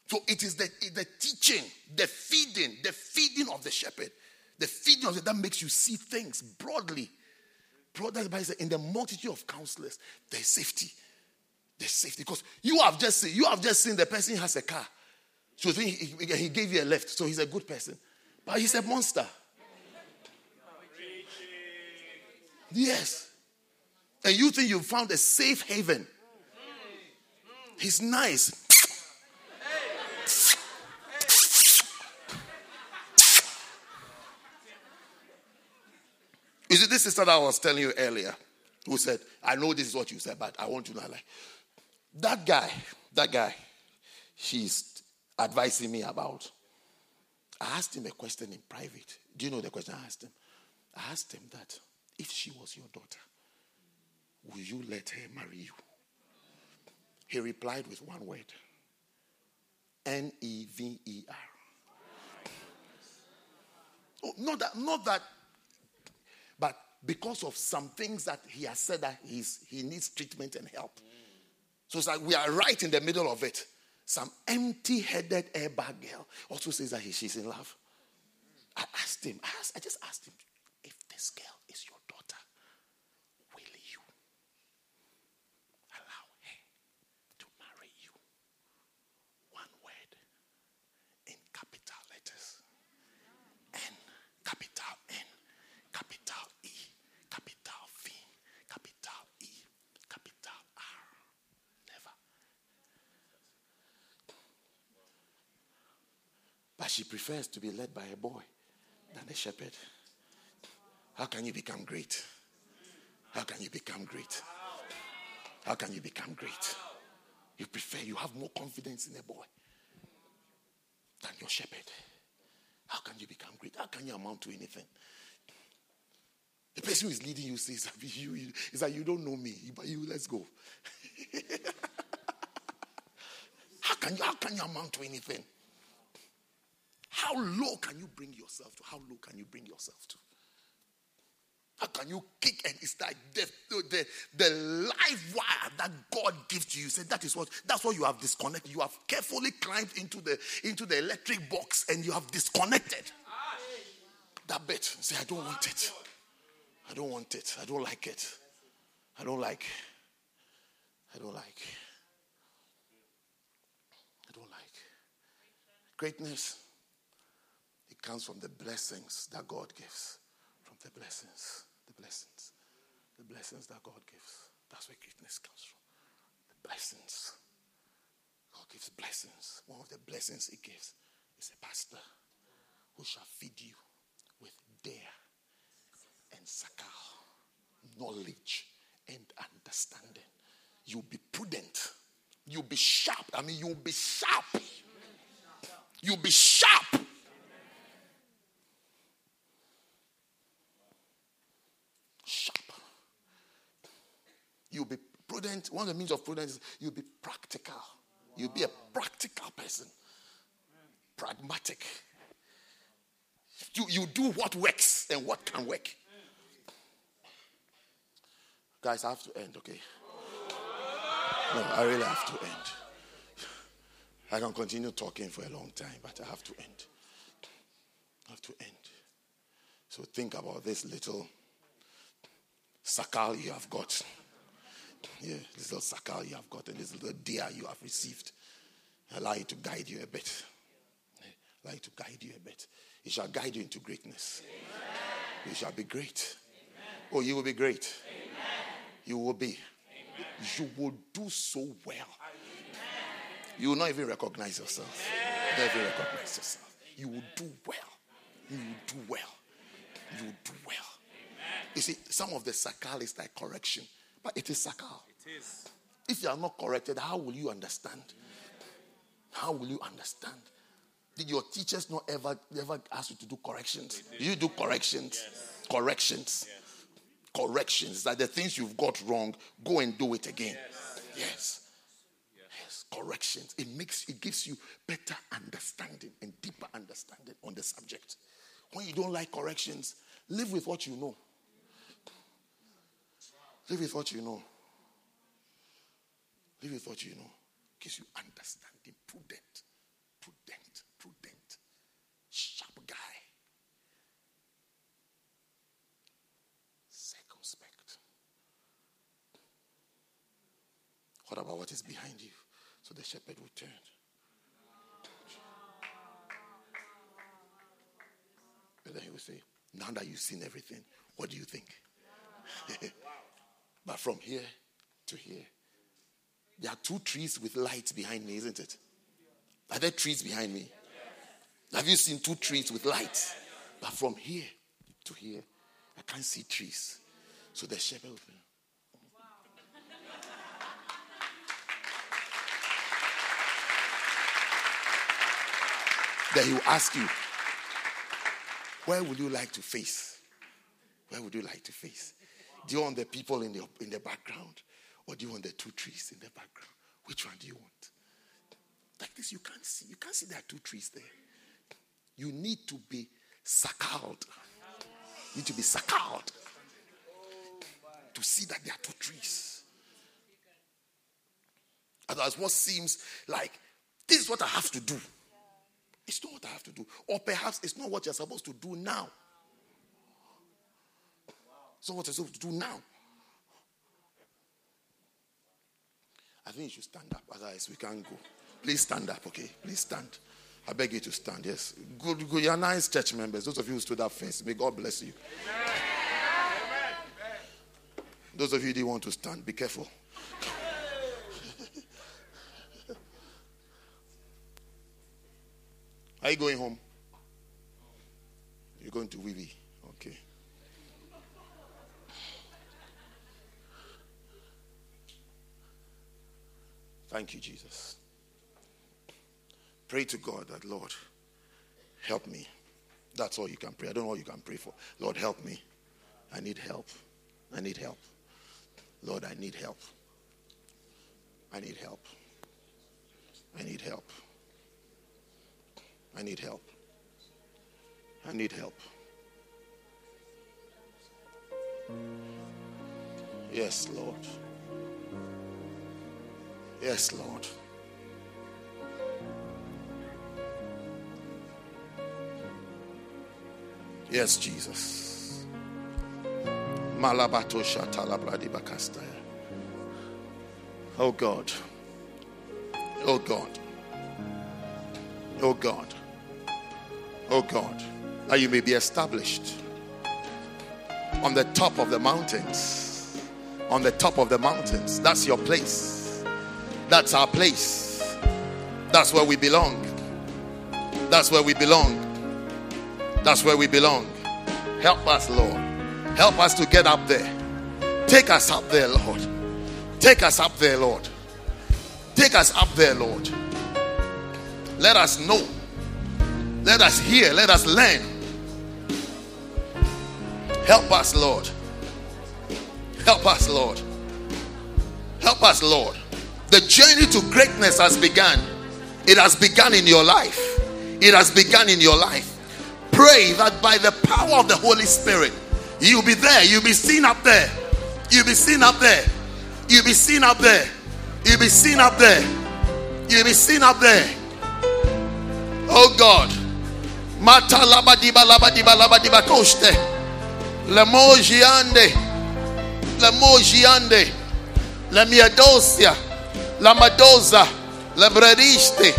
So it is the, the teaching, the feeding, the feeding of the shepherd, the feeding of the, that makes you see things broadly. Broadly, by in the multitude of counselors, there's safety. There's safety because you have just seen, you have just seen the person has a car, so he, he gave you a lift, so he's a good person, but he's a monster. Yes, and you think you found a safe haven. He's nice. You see, this sister that I was telling you earlier, who said, I know this is what you said, but I want to know. Like, that guy, that guy, she's advising me about. I asked him a question in private. Do you know the question I asked him? I asked him that if she was your daughter, will you let her marry you? He replied with one word N E V E R. Oh, not that, not that, but because of some things that he has said that he's, he needs treatment and help. So it's like we are right in the middle of it. Some empty headed airbag girl also says that he, she's in love. I asked him, I, asked, I just asked him, if this girl is your daughter, will you allow her to marry you? One word in capital letters N, capital N, capital E, capital V, capital E, capital R. Never. But she prefers to be led by a boy than a shepherd. How can you become great? How can you become great? How can you become great? You prefer, you have more confidence in a boy than your shepherd. How can you become great? How can you amount to anything? The person who is leading you says, you, you, is that you don't know me, but you let's go. how can you how can you amount to anything? How low can you bring yourself to? How low can you bring yourself to? How can you kick and it's like the, the, the live wire that God gives to you? Say that is what that's what you have disconnected. You have carefully climbed into the into the electric box and you have disconnected that bit. Say, I don't want it. I don't want it. I don't like it. I don't like. I don't like. I don't like. Greatness, it comes from the blessings that God gives. From the blessings. The blessings. The blessings that God gives. That's where greatness comes from. The blessings. God gives blessings. One of the blessings He gives is a pastor who shall feed you with dare and sakal, knowledge and understanding. You'll be prudent. You'll be sharp. I mean, you'll be sharp. You'll be sharp. Sharp. You'll be prudent. One of the means of prudence is you'll be practical. You'll be a practical person. Pragmatic. You, you do what works and what can work. Guys, I have to end, okay? No, I really have to end. I can continue talking for a long time, but I have to end. I have to end. So think about this little sakal you have got. Yeah, this little sakal you have gotten, this little deer you have received. Allow it to guide you a bit. Allow it to guide you a bit. It shall guide you into greatness. Amen. You shall be great. Amen. Oh, you will be great. Amen. You will be. You will do so well. You will not even recognize yourself. Even recognize yourself. You will do well. You will do well. You will do well. You see, some of the sakal is like correction, it is sakal. It is. If you are not corrected, how will you understand? How will you understand? Did your teachers not ever ever ask you to do corrections? You do corrections. Yes. Corrections. Yes. Corrections. That the things you've got wrong, go and do it again. Yes. Yes. Yes. Corrections. It makes it gives you better understanding and deeper understanding on the subject. When you don't like corrections, live with what you know. Live with what you know. If you thought you know, because you understanding, prudent, prudent, prudent, sharp guy. Circumspect. What about what is behind you? So the shepherd will turn. And then he will say, Now that you've seen everything, what do you think? but from here to here, there are two trees with lights behind me, isn't it? Are there trees behind me? Have you seen two trees with lights? But from here to here, I can't see trees. So the shepherd will Then he will ask you, where would you like to face? Where would you like to face? Do you want the people in the, in the background or do you want the two trees in the background? Which one do you want? Like this, you can't see. You can't see there are two trees there. You need to be circled. You need to be circled to see that there are two trees. Otherwise, what seems like this is what I have to do. It's not what I have to do. Or perhaps it's not what you're supposed to do now. So what you're supposed to do now. I think you should stand up, otherwise we can't go. Please stand up, okay? Please stand. I beg you to stand. Yes. Good, good. You're nice church members. Those of you who stood up first, may God bless you. Amen. Those of you who didn't want to stand, be careful. Are you going home? You're going to Willie. Okay. Thank you, Jesus. Pray to God that, Lord, help me. That's all you can pray. I don't know what you can pray for. Lord, help me. I need help. I need help. Lord, I need help. I need help. I need help. I need help. I need help. Yes, Lord. Yes, Lord. Yes, Jesus. Oh God. Oh God. Oh God. Oh God. That you may be established on the top of the mountains. On the top of the mountains. That's your place. That's our place. That's where we belong. That's where we belong. That's where we belong. Help us, Lord. Help us to get up there. Take us up there, Lord. Take us up there, Lord. Take us up there, Lord. Let us know. Let us hear. Let us learn. Help us, Lord. Help us, Lord. Help us, Lord. The journey to greatness has begun. It has begun in your life. It has begun in your life. Pray that by the power of the Holy Spirit, you'll be there. You'll be seen up there. You'll be seen up there. You'll be seen up there. You'll be seen up there. You'll be seen up there. Oh God. Mata labadiba labadiba labadiba koste. Lemojiande. Lemojiande. La miadosia. La madosa. La brediste.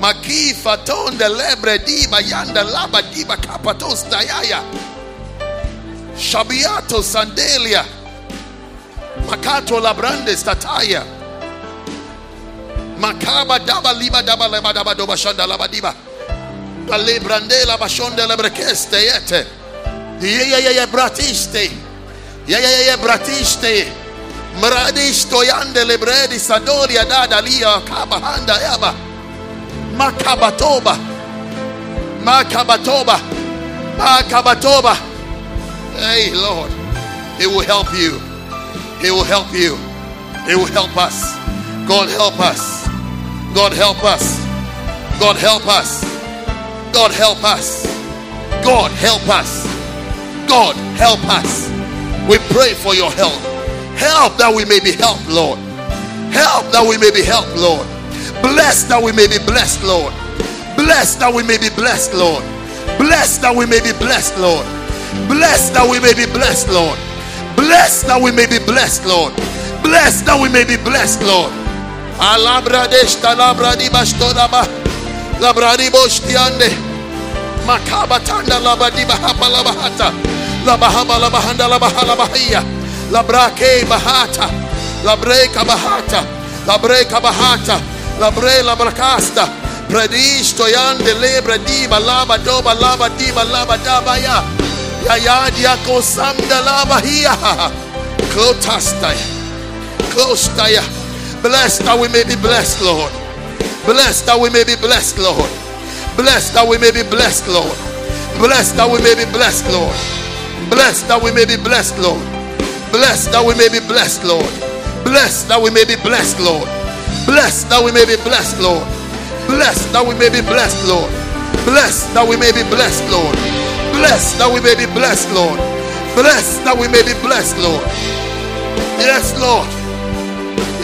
Makifa tonde lebre diba yanda laba diba kapatos dayaya. Shabiato sandelia. Makato labrande stataya. Makaba daba liba daba leba daba doba shanda laba diba. Ale brande la bashonde lebrekeste yete. Ye ye ye ye bratiste. Ye ye ye bratiste. Mradisto yande lebredi sadoria dada lia kaba handa yaba. Makabatoba. Makabatoba. Makabatoba. Hey, Lord. He will help you. He will help you. He will help us. God help us. God help us. God help us. God help us. God help us. God help us. We pray for your help. Help that we may be helped, Lord. Help that we may be helped, Lord. Bless that we may be blessed, Lord. Bless that we may be blessed, Lord. Bless that we may be blessed, Lord. Bless that we may be blessed, Lord. Bless that we may be blessed, Lord. Bless that we may be blessed, Lord. Alabra desta labra di bastonaba. Labra di bostiande. Makabatanda labadi bahaba labahata. Labrake bahata. Labreka bahata. Labreka bahata. Labre labrakasta. Predisto yande lebra di balaba doba laba di balaba dabaya. Yaya diako samda laba hia. Klotastaya. Klostaya. Blessed that we may be blessed, Lord. Blessed that we may be blessed, Lord. Blessed that we may be blessed, Lord. Blessed that we may be blessed, Lord. Blessed that we may be blessed, Lord. Blessed that we may be blessed, Lord. Blessed that we may be blessed, Lord. Blessed that we may be blessed, Lord. Blessed that we may be blessed, Lord. Blessed that we may be blessed, Lord. Blessed that we may be blessed, Lord. Blessed that we may be blessed, Lord. Yes, Lord.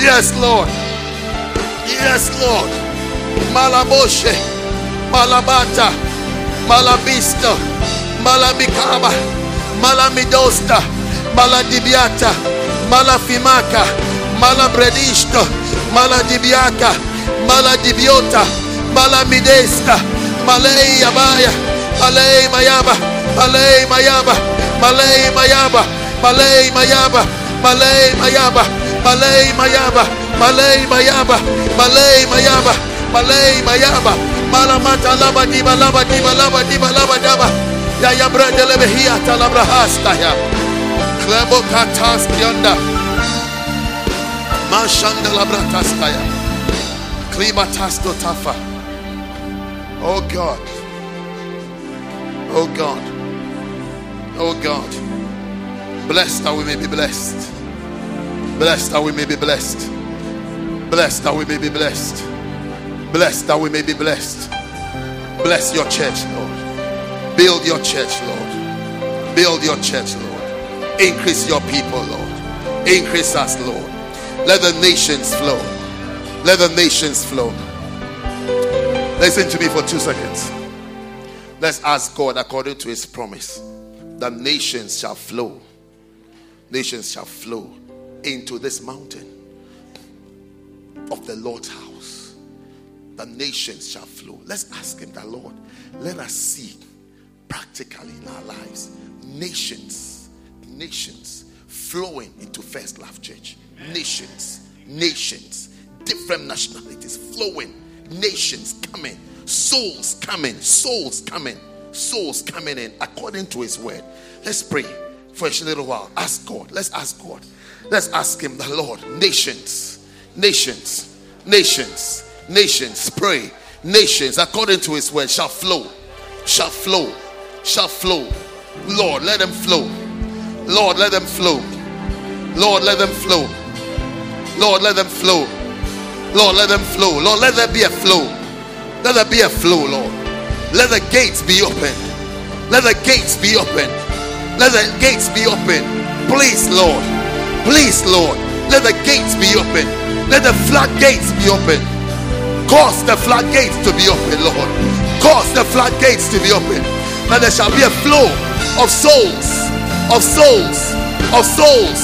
Yes, Lord. Yes, Lord. Malaboshe, Malabata, Malabista, Malabikaba, Malamidosta, Maladibiata, Malafimaka, Malabredista, Maladibiaka, Maladibiota, Malamidesta, Malay Abaya, Malay Mayaba, Malay Mayaba, Malay Mayaba, Malay Mayaba, Malay Mayaba, Malay Mayaba, Malay Mayaba, Malay Mayaba, Malay Mayaba, Malamata Laba Diba Laba Diba Laba Diba Laba Daba, Yaya Brandelebehia Talabrahasta ya, Klebo Katas Yonda, Mashanda Labratastaya, Klimatasto Tafa. Oh God, oh God, oh God, blessed that we may be blessed. Blessed that we may be blessed. Blessed that we may be blessed. Blessed that we may be blessed. Bless your church, Lord. Build your church, Lord. Build your church, Lord. Increase your people, Lord. Increase us, Lord. Let the nations flow. Let the nations flow. Listen to me for two seconds. Let's ask God according to his promise that nations shall flow. Nations shall flow into this mountain of the Lord's house. The nations shall flow. Let's ask Him that, Lord, let us see practically in our lives nations, nations flowing into First Love Church. Nations, nations, different nationalities flowing, nations coming, souls coming, souls coming, souls coming in according to His word. Let's pray for a little while. Ask God. Let's ask God. Let's ask Him, the Lord, nations, nations, nations, nations, pray. Nations, according to His word, shall flow, shall flow, shall flow. Lord, let them flow. Lord, let them flow. Lord, let them flow. Lord, let them flow. Lord, let them flow. Lord, let there be a flow. Let there be a flow, Lord. Let the gates be open. Let the gates be open. Let the gates be open. Please, Lord. Please, Lord. Let the gates be open. Let the floodgates be open. Cause the floodgates to be open, Lord. Cause the floodgates to be open. And there shall be a flow of souls, of souls, of souls,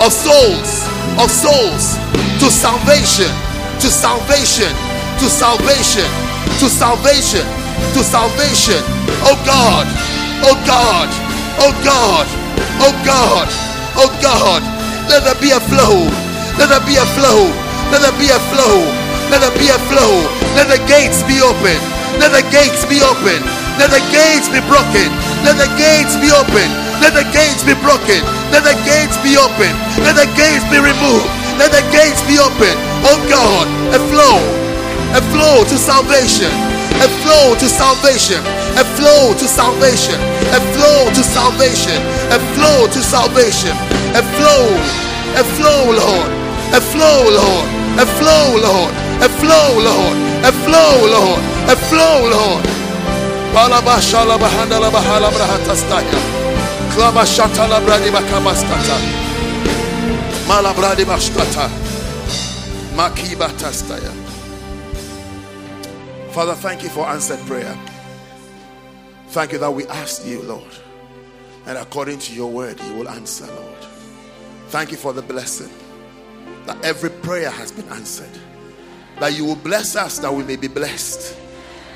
of souls, of souls to salvation, to salvation, to salvation, to salvation, to salvation. Oh God, oh God, oh God, oh God, oh God. Let there be a flow. Let there be a flow. Let there be a flow. Let there be a flow. Let the gates be open. Let the gates be open. Let the gates be broken. Let the gates be open. Let the gates be broken. Let the gates be open. Let the gates be removed. Let the gates be open. Oh God, a flow. A flow to salvation. A flow to salvation. A flow to salvation. A flow to salvation. A flow to salvation. A flow. A flow, Lord. A flow, Lord. A flow, Lord. A flow, Lord. A flow, Lord. A flow, Lord. Balabashala bahandala bahala brahatastaya. Bakabastata. Malabradi bastata. Makiba Tastaya. Father, thank you for answered prayer. Thank you that we asked you, Lord. And according to your word, you will answer, Lord. Thank you for the blessing that every prayer has been answered. That you will bless us that we may be blessed.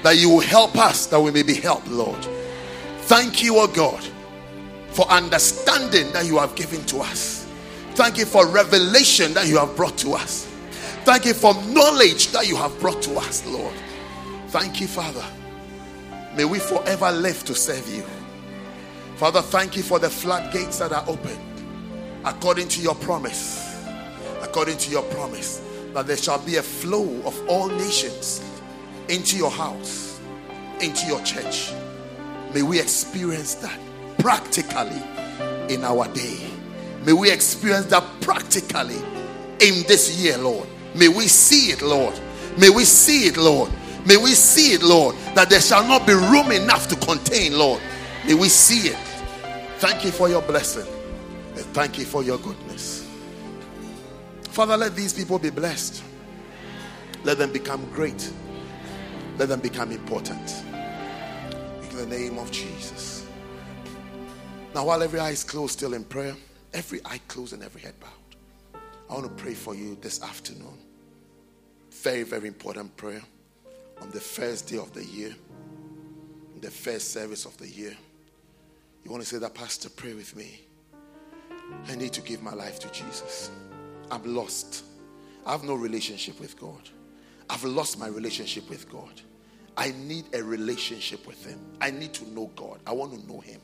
That you will help us that we may be helped, Lord. Thank you, O God, for understanding that you have given to us. Thank you for revelation that you have brought to us. Thank you for knowledge that you have brought to us, Lord. Thank you, Father. May we forever live to serve you. Father, thank you for the floodgates that are open according to your promise. According to your promise, that there shall be a flow of all nations into your house, into your church. May we experience that practically in our day. May we experience that practically in this year, Lord. May we see it, Lord. May we see it, Lord. May we see it, Lord, that there shall not be room enough to contain, Lord. May we see it. Thank you for your blessing. And thank you for your goodness. Father, let these people be blessed. Let them become great. Let them become important. In the name of Jesus. Now, while every eye is closed, still in prayer, every eye closed and every head bowed, I want to pray for you this afternoon. Very, very important prayer on the first day of the year, the first service of the year. You want to say that, Pastor, pray with me. I need to give my life to Jesus. I'm lost. I have no relationship with God. I've lost my relationship with God. I need a relationship with Him. I need to know God. I want to know Him.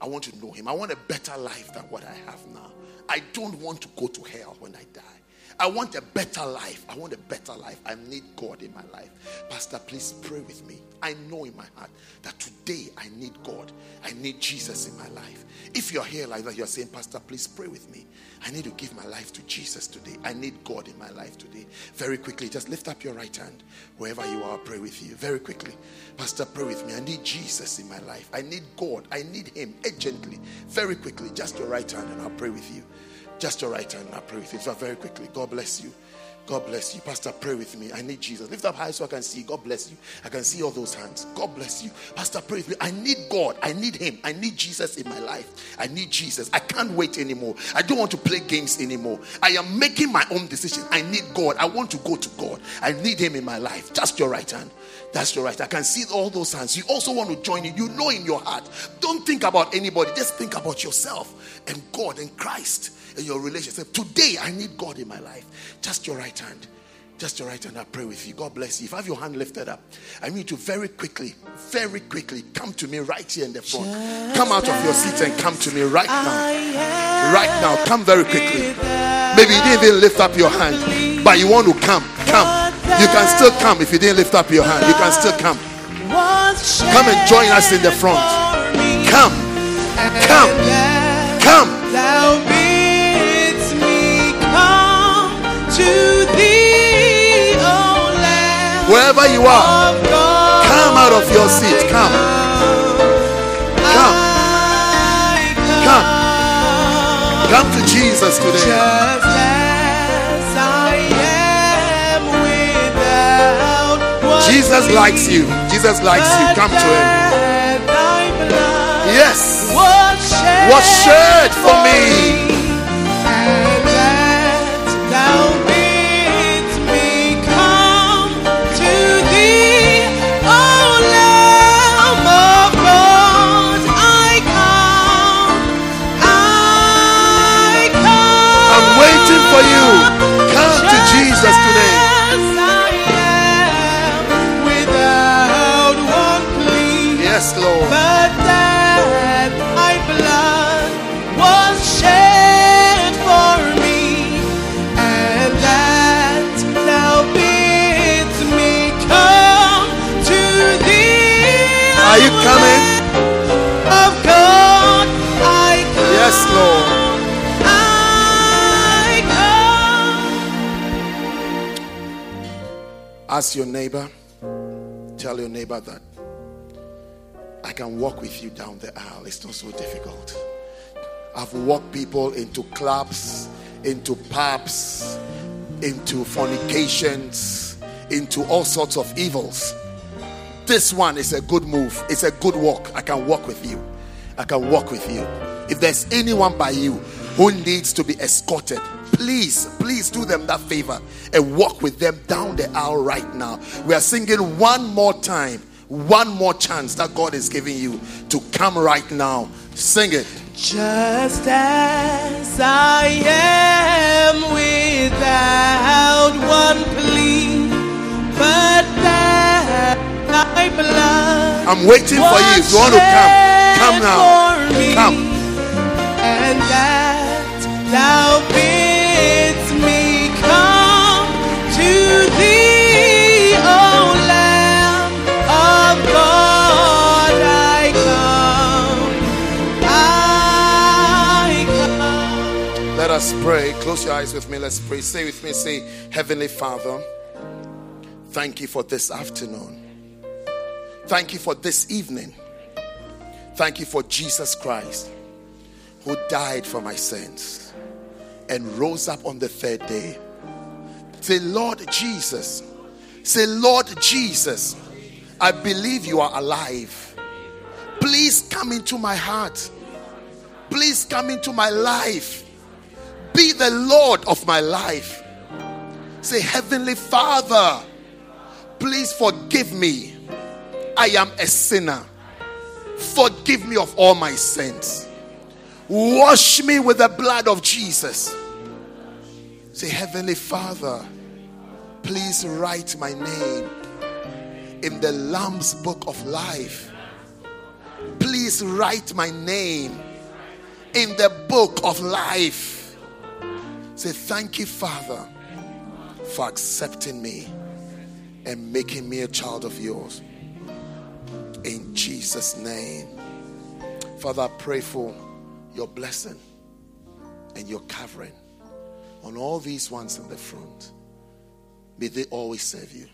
I want to know Him. I want a better life than what I have now. I don't want to go to hell when I die. I want a better life. I want a better life. I need God in my life. Pastor, please pray with me. I know in my heart that today I need God. I need Jesus in my life. If you're here like that, you're saying, Pastor, please pray with me. I need to give my life to Jesus today. I need God in my life today. Very quickly, just lift up your right hand wherever you are. Pray with you. Very quickly, Pastor, pray with me. I need Jesus in my life. I need God. I need Him urgently. Very quickly, just your right hand, and I'll pray with you. Just your right hand, I'll pray with you. So very quickly, God bless you. God bless you. Pastor, pray with me. I need Jesus. Lift up high so I can see. God bless you. I can see all those hands. God bless you. Pastor, pray with me. I need God. I need Him. I need Jesus in my life. I need Jesus. I can't wait anymore. I don't want to play games anymore. I am making my own decision. I need God. I want to go to God. I need Him in my life. Just your right hand. That's your right. I can see all those hands. You also want to join in. You know in your heart. Don't think about anybody. Just think about yourself and God and Christ and your relationship. Today, I need God in my life. Just your right hand. Just your right hand. I pray with you. God bless you. If I have your hand lifted up, I need you very quickly, very quickly come to me right here in the front. Come out of your seat and come to me right now. Right now. Come very quickly. Maybe you didn't even lift up your hand, but you want to come. Come. You can still come if you didn't lift up your hand. You can still come. Come and join us in the front. Come. Come. Come. To thee, O Lamb Wherever you are, come out of your seat. Come. Come. Come. Come to Jesus today. Just as I am without one Jesus likes you. Jesus likes you. Come to him. that thy blood Yes. Was shed for me. Ask your neighbor. Tell your neighbor that I can walk with you down the aisle. It's not so difficult. I've walked people into clubs, into pubs, into fornications, into all sorts of evils. This one is a good move. It's a good walk. I can walk with you. I can walk with you. If there's anyone by you who needs to be escorted, please, please do them that favor and walk with them down the aisle right now. We are singing one more time, one more chance that God is giving you to come right now. Sing it. Just as I am without one plea, but that thy blood I'm waiting for you. If you want to come, come now. Come. and that thou bids us pray. Close your eyes with me. Let's pray. Say with me, say, Heavenly Father, thank you for this afternoon. Thank you for this evening. Thank you for Jesus Christ who died for my sins and rose up on the third day. Say, Lord Jesus. Say, Lord Jesus, I believe you are alive. Please come into my heart. Please come into my life. Be the Lord of my life. Say, Heavenly Father, please forgive me. I am a sinner. Forgive me of all my sins. Wash me with the blood of Jesus. Say, Heavenly Father, please write my name in the Lamb's book of life. Please write my name in the book of life. Say, Thank you, Father, for accepting me and making me a child of yours. In Jesus' name. Father, I pray for your blessing and your covering on all these ones in the front. May they always serve you.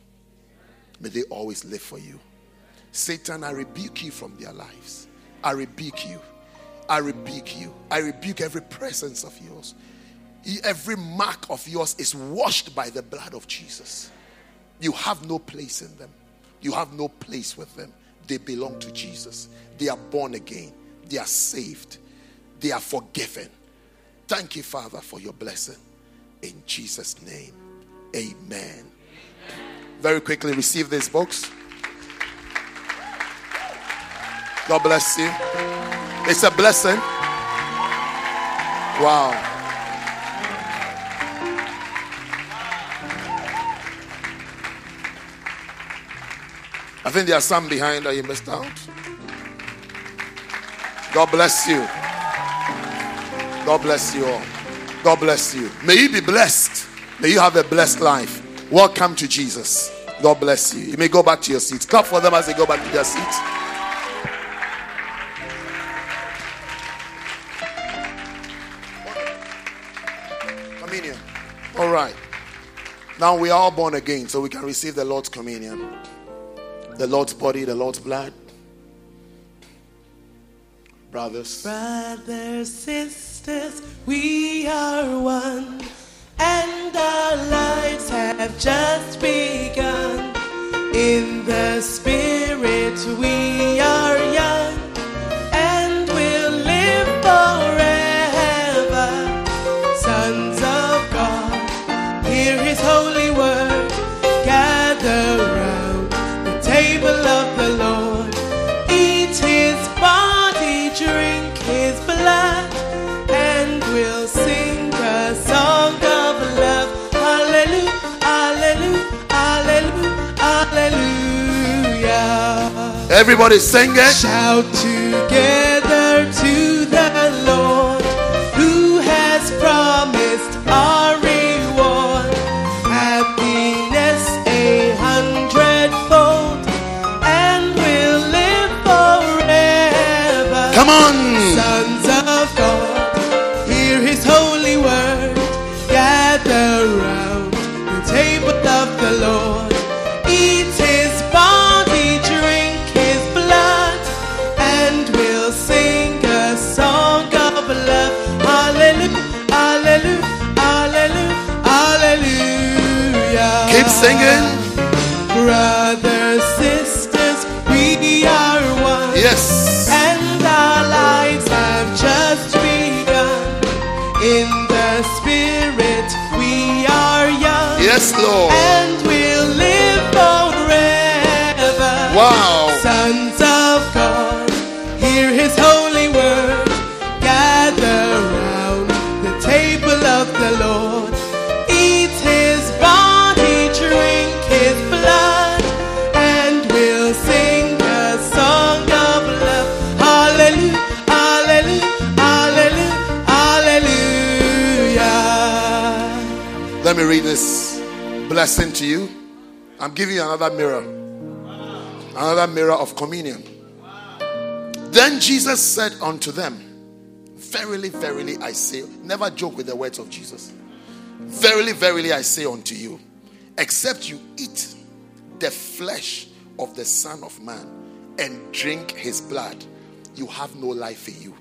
May they always live for you. Satan, I rebuke you from their lives. I rebuke you. I rebuke you. I rebuke every presence of yours. Every mark of yours is washed by the blood of Jesus. You have no place in them. You have no place with them. They belong to Jesus. They are born again. They are saved. They are forgiven. Thank you, Father, for your blessing. In Jesus' name, amen. Very quickly, receive these books. God bless you. It's a blessing. Wow. I think there are some behind that you missed out. God bless you. God bless you all. God bless you. May you be blessed. May you have a blessed life. Welcome to Jesus. God bless you. You may go back to your seats. Clap for them as they go back to their seats. Communion. All right. Now we are all born again, so we can receive the Lord's communion. The Lord's body, the Lord's blood. Brothers. Brothers, sisters, we are one, and our lives have just begun. In the Spirit, we are young, Everybody sing it. Shout together Singing. Brothers, sisters, we are one. Yes. And our lives have just begun. In the spirit, we are young. Yes, Lord. And blessing to you. I'm giving you another mirror. Another mirror of communion. Then Jesus said unto them, Verily, verily, I say, never joke with the words of Jesus. Verily, verily, I say unto you, except you eat the flesh of the Son of Man and drink his blood, you have no life in you.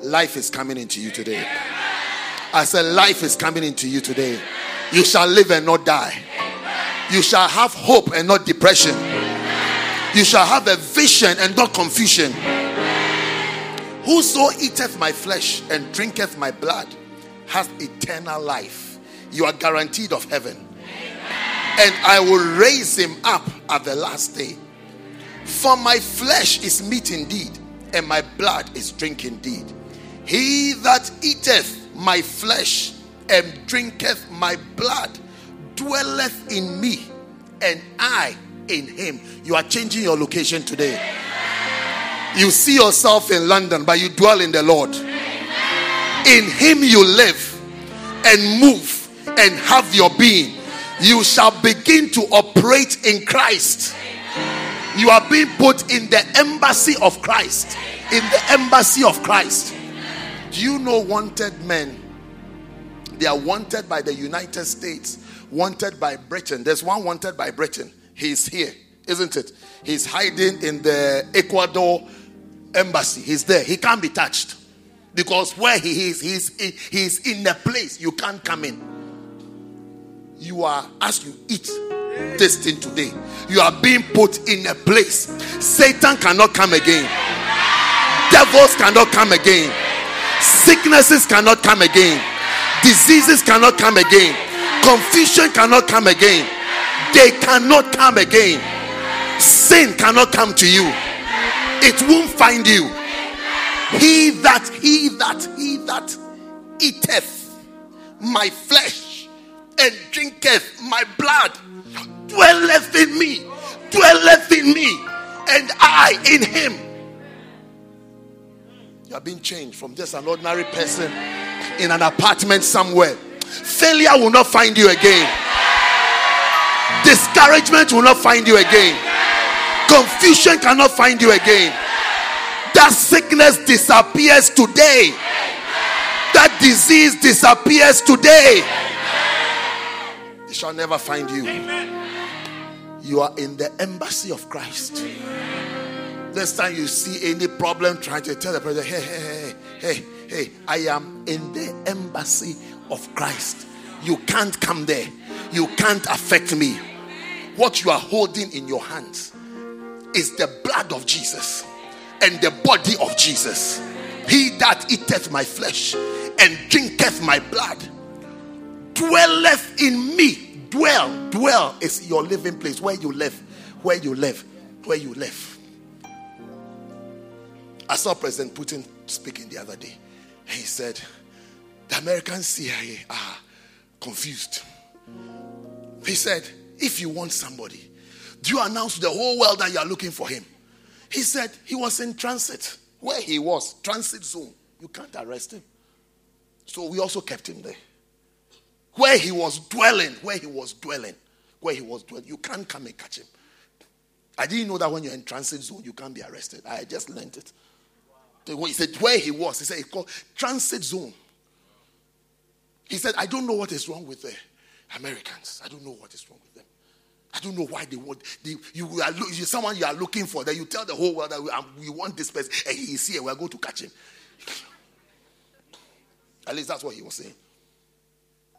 Life is coming into you today. I said, Life is coming into you today. You shall live and not die. You shall have hope and not depression. You shall have a vision and not confusion. Whoso eateth my flesh and drinketh my blood hath eternal life. You are guaranteed of heaven. And I will raise him up at the last day. For my flesh is meat indeed, and my blood is drink indeed. He that eateth my flesh and drinketh my blood dwelleth in me, and I in him. You are changing your location today. You see yourself in London, but you dwell in the Lord. In him you live and move and have your being. You shall begin to operate in Christ. You are being put in the embassy of Christ. In the embassy of Christ. Do you know wanted men? They are wanted by the United States, wanted by Britain. There's one wanted by Britain. He's here, isn't it? He's hiding in the Ecuador embassy. He's there. He can't be touched. Because where he is, he's, he's in a place you can't come in. You are, as you eat this thing today, you are being put in a place. Satan cannot come again. Devils cannot come again. Sicknesses cannot come again. Diseases cannot come again. Confusion cannot come again. They cannot come again. Sin cannot come to you. It won't find you. He that, he that, he that eateth my flesh and drinketh my blood dwelleth in me, dwelleth in me, and I in him. You are being changed from just an ordinary person in an apartment somewhere. Failure will not find you again. Discouragement will not find you again. Confusion cannot find you again. That sickness disappears today. That disease disappears today. It shall never find you. You are in the embassy of Christ. This time you see any problem, trying to tell the person, hey, hey, hey, hey, hey, I am in the embassy of Christ. You can't come there. You can't affect me. What you are holding in your hands is the blood of Jesus and the body of Jesus. He that eateth my flesh and drinketh my blood dwelleth in me. Dwell, dwell is your living place where you live, where you live, where you live. I saw President Putin speaking the other day. He said, The American CIA are confused. He said, If you want somebody, do you announce to the whole world that you are looking for him? He said he was in transit. Where he was, transit zone. You can't arrest him. So we also kept him there. Where he was dwelling, where he was dwelling, where he was dwelling, you can't come and catch him. I didn't know that when you're in transit zone, you can't be arrested. I just learned it. He said where he was. He said it's called transit zone. He said, I don't know what is wrong with the Americans. I don't know what is wrong with them. I don't know why they want they, you are someone you are looking for. That you tell the whole world that we, um, we want this person, and he is here. We are going to catch him. At least that's what he was saying.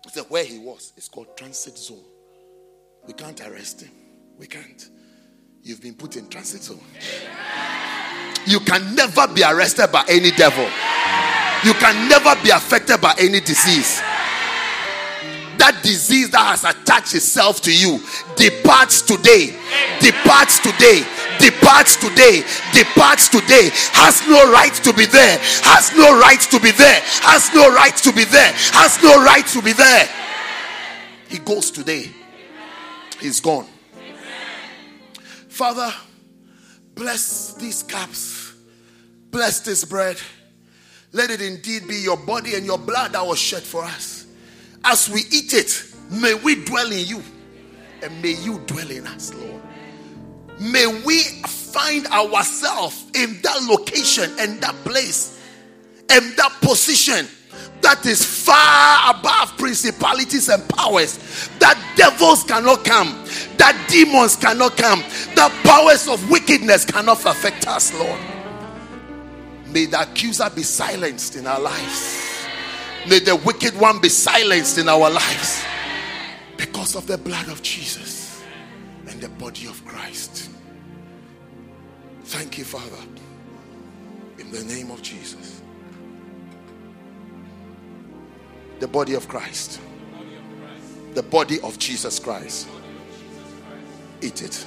He said where he was, it's called transit zone. We can't arrest him. We can't. You've been put in transit zone. You can never be arrested by any devil. You can never be affected by any disease. That disease that has attached itself to you departs today. Departs today. Departs today. Departs today. Has no right to be there. Has no right to be there. Has no right to be there. Has no right to be there. He goes today. He's gone. Father, bless these cups. Bless this bread. Let it indeed be your body and your blood that was shed for us. As we eat it, may we dwell in you and may you dwell in us, Lord. May we find ourselves in that location and that place and that position that is far above principalities and powers that devils cannot come that demons cannot come the powers of wickedness cannot affect us lord may the accuser be silenced in our lives may the wicked one be silenced in our lives because of the blood of jesus and the body of christ thank you father in the name of jesus the body of Christ. The body of Jesus Christ. Eat it.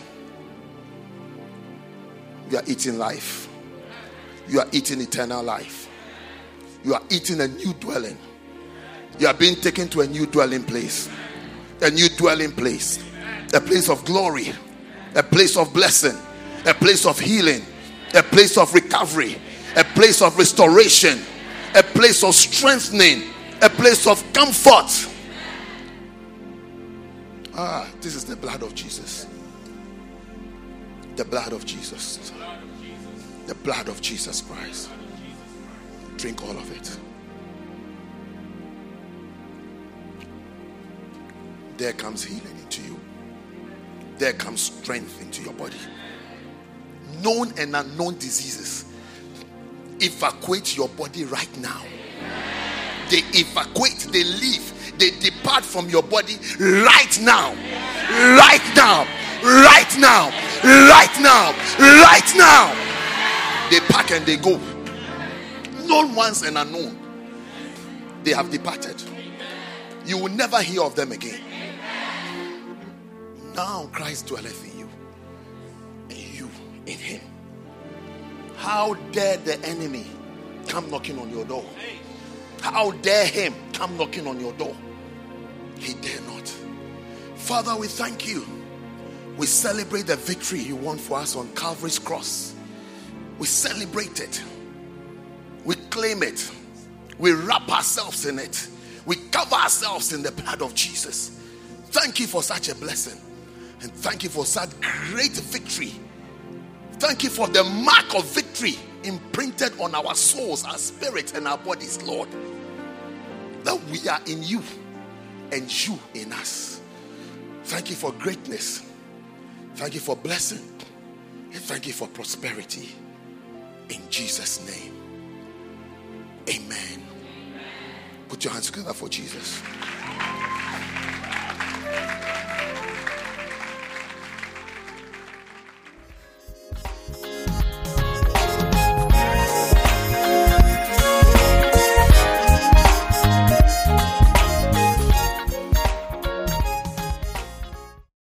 You are eating life. You are eating eternal life. You are eating a new dwelling. You are being taken to a new dwelling place. A new dwelling place. A place of glory. A place of blessing. A place of healing. A place of recovery. A place of restoration. A place of strengthening a place of comfort. Ah, this is the blood of Jesus. The blood of Jesus. The blood of Jesus Christ. Drink all of it. There comes healing into you. There comes strength into your body. Known and unknown diseases evacuate your body right now they evacuate, they leave, they depart from your body right now. Right now. Right now. Right now. Right now. They pack and they go. Known ones and unknown. They have departed. You will never hear of them again. Now Christ dwelleth in you, and you in him. How dare the enemy come knocking on your door? How dare him come knocking on your door? He dare not. Father, we thank you. We celebrate the victory you won for us on Calvary's cross. We celebrate it. We claim it. We wrap ourselves in it. We cover ourselves in the blood of Jesus. Thank you for such a blessing. And thank you for such great victory. Thank you for the mark of victory imprinted on our souls, our spirits, and our bodies, Lord. That we are in you and you in us. Thank you for greatness. Thank you for blessing. And thank you for prosperity. In Jesus' name. Amen. Put your hands together for Jesus.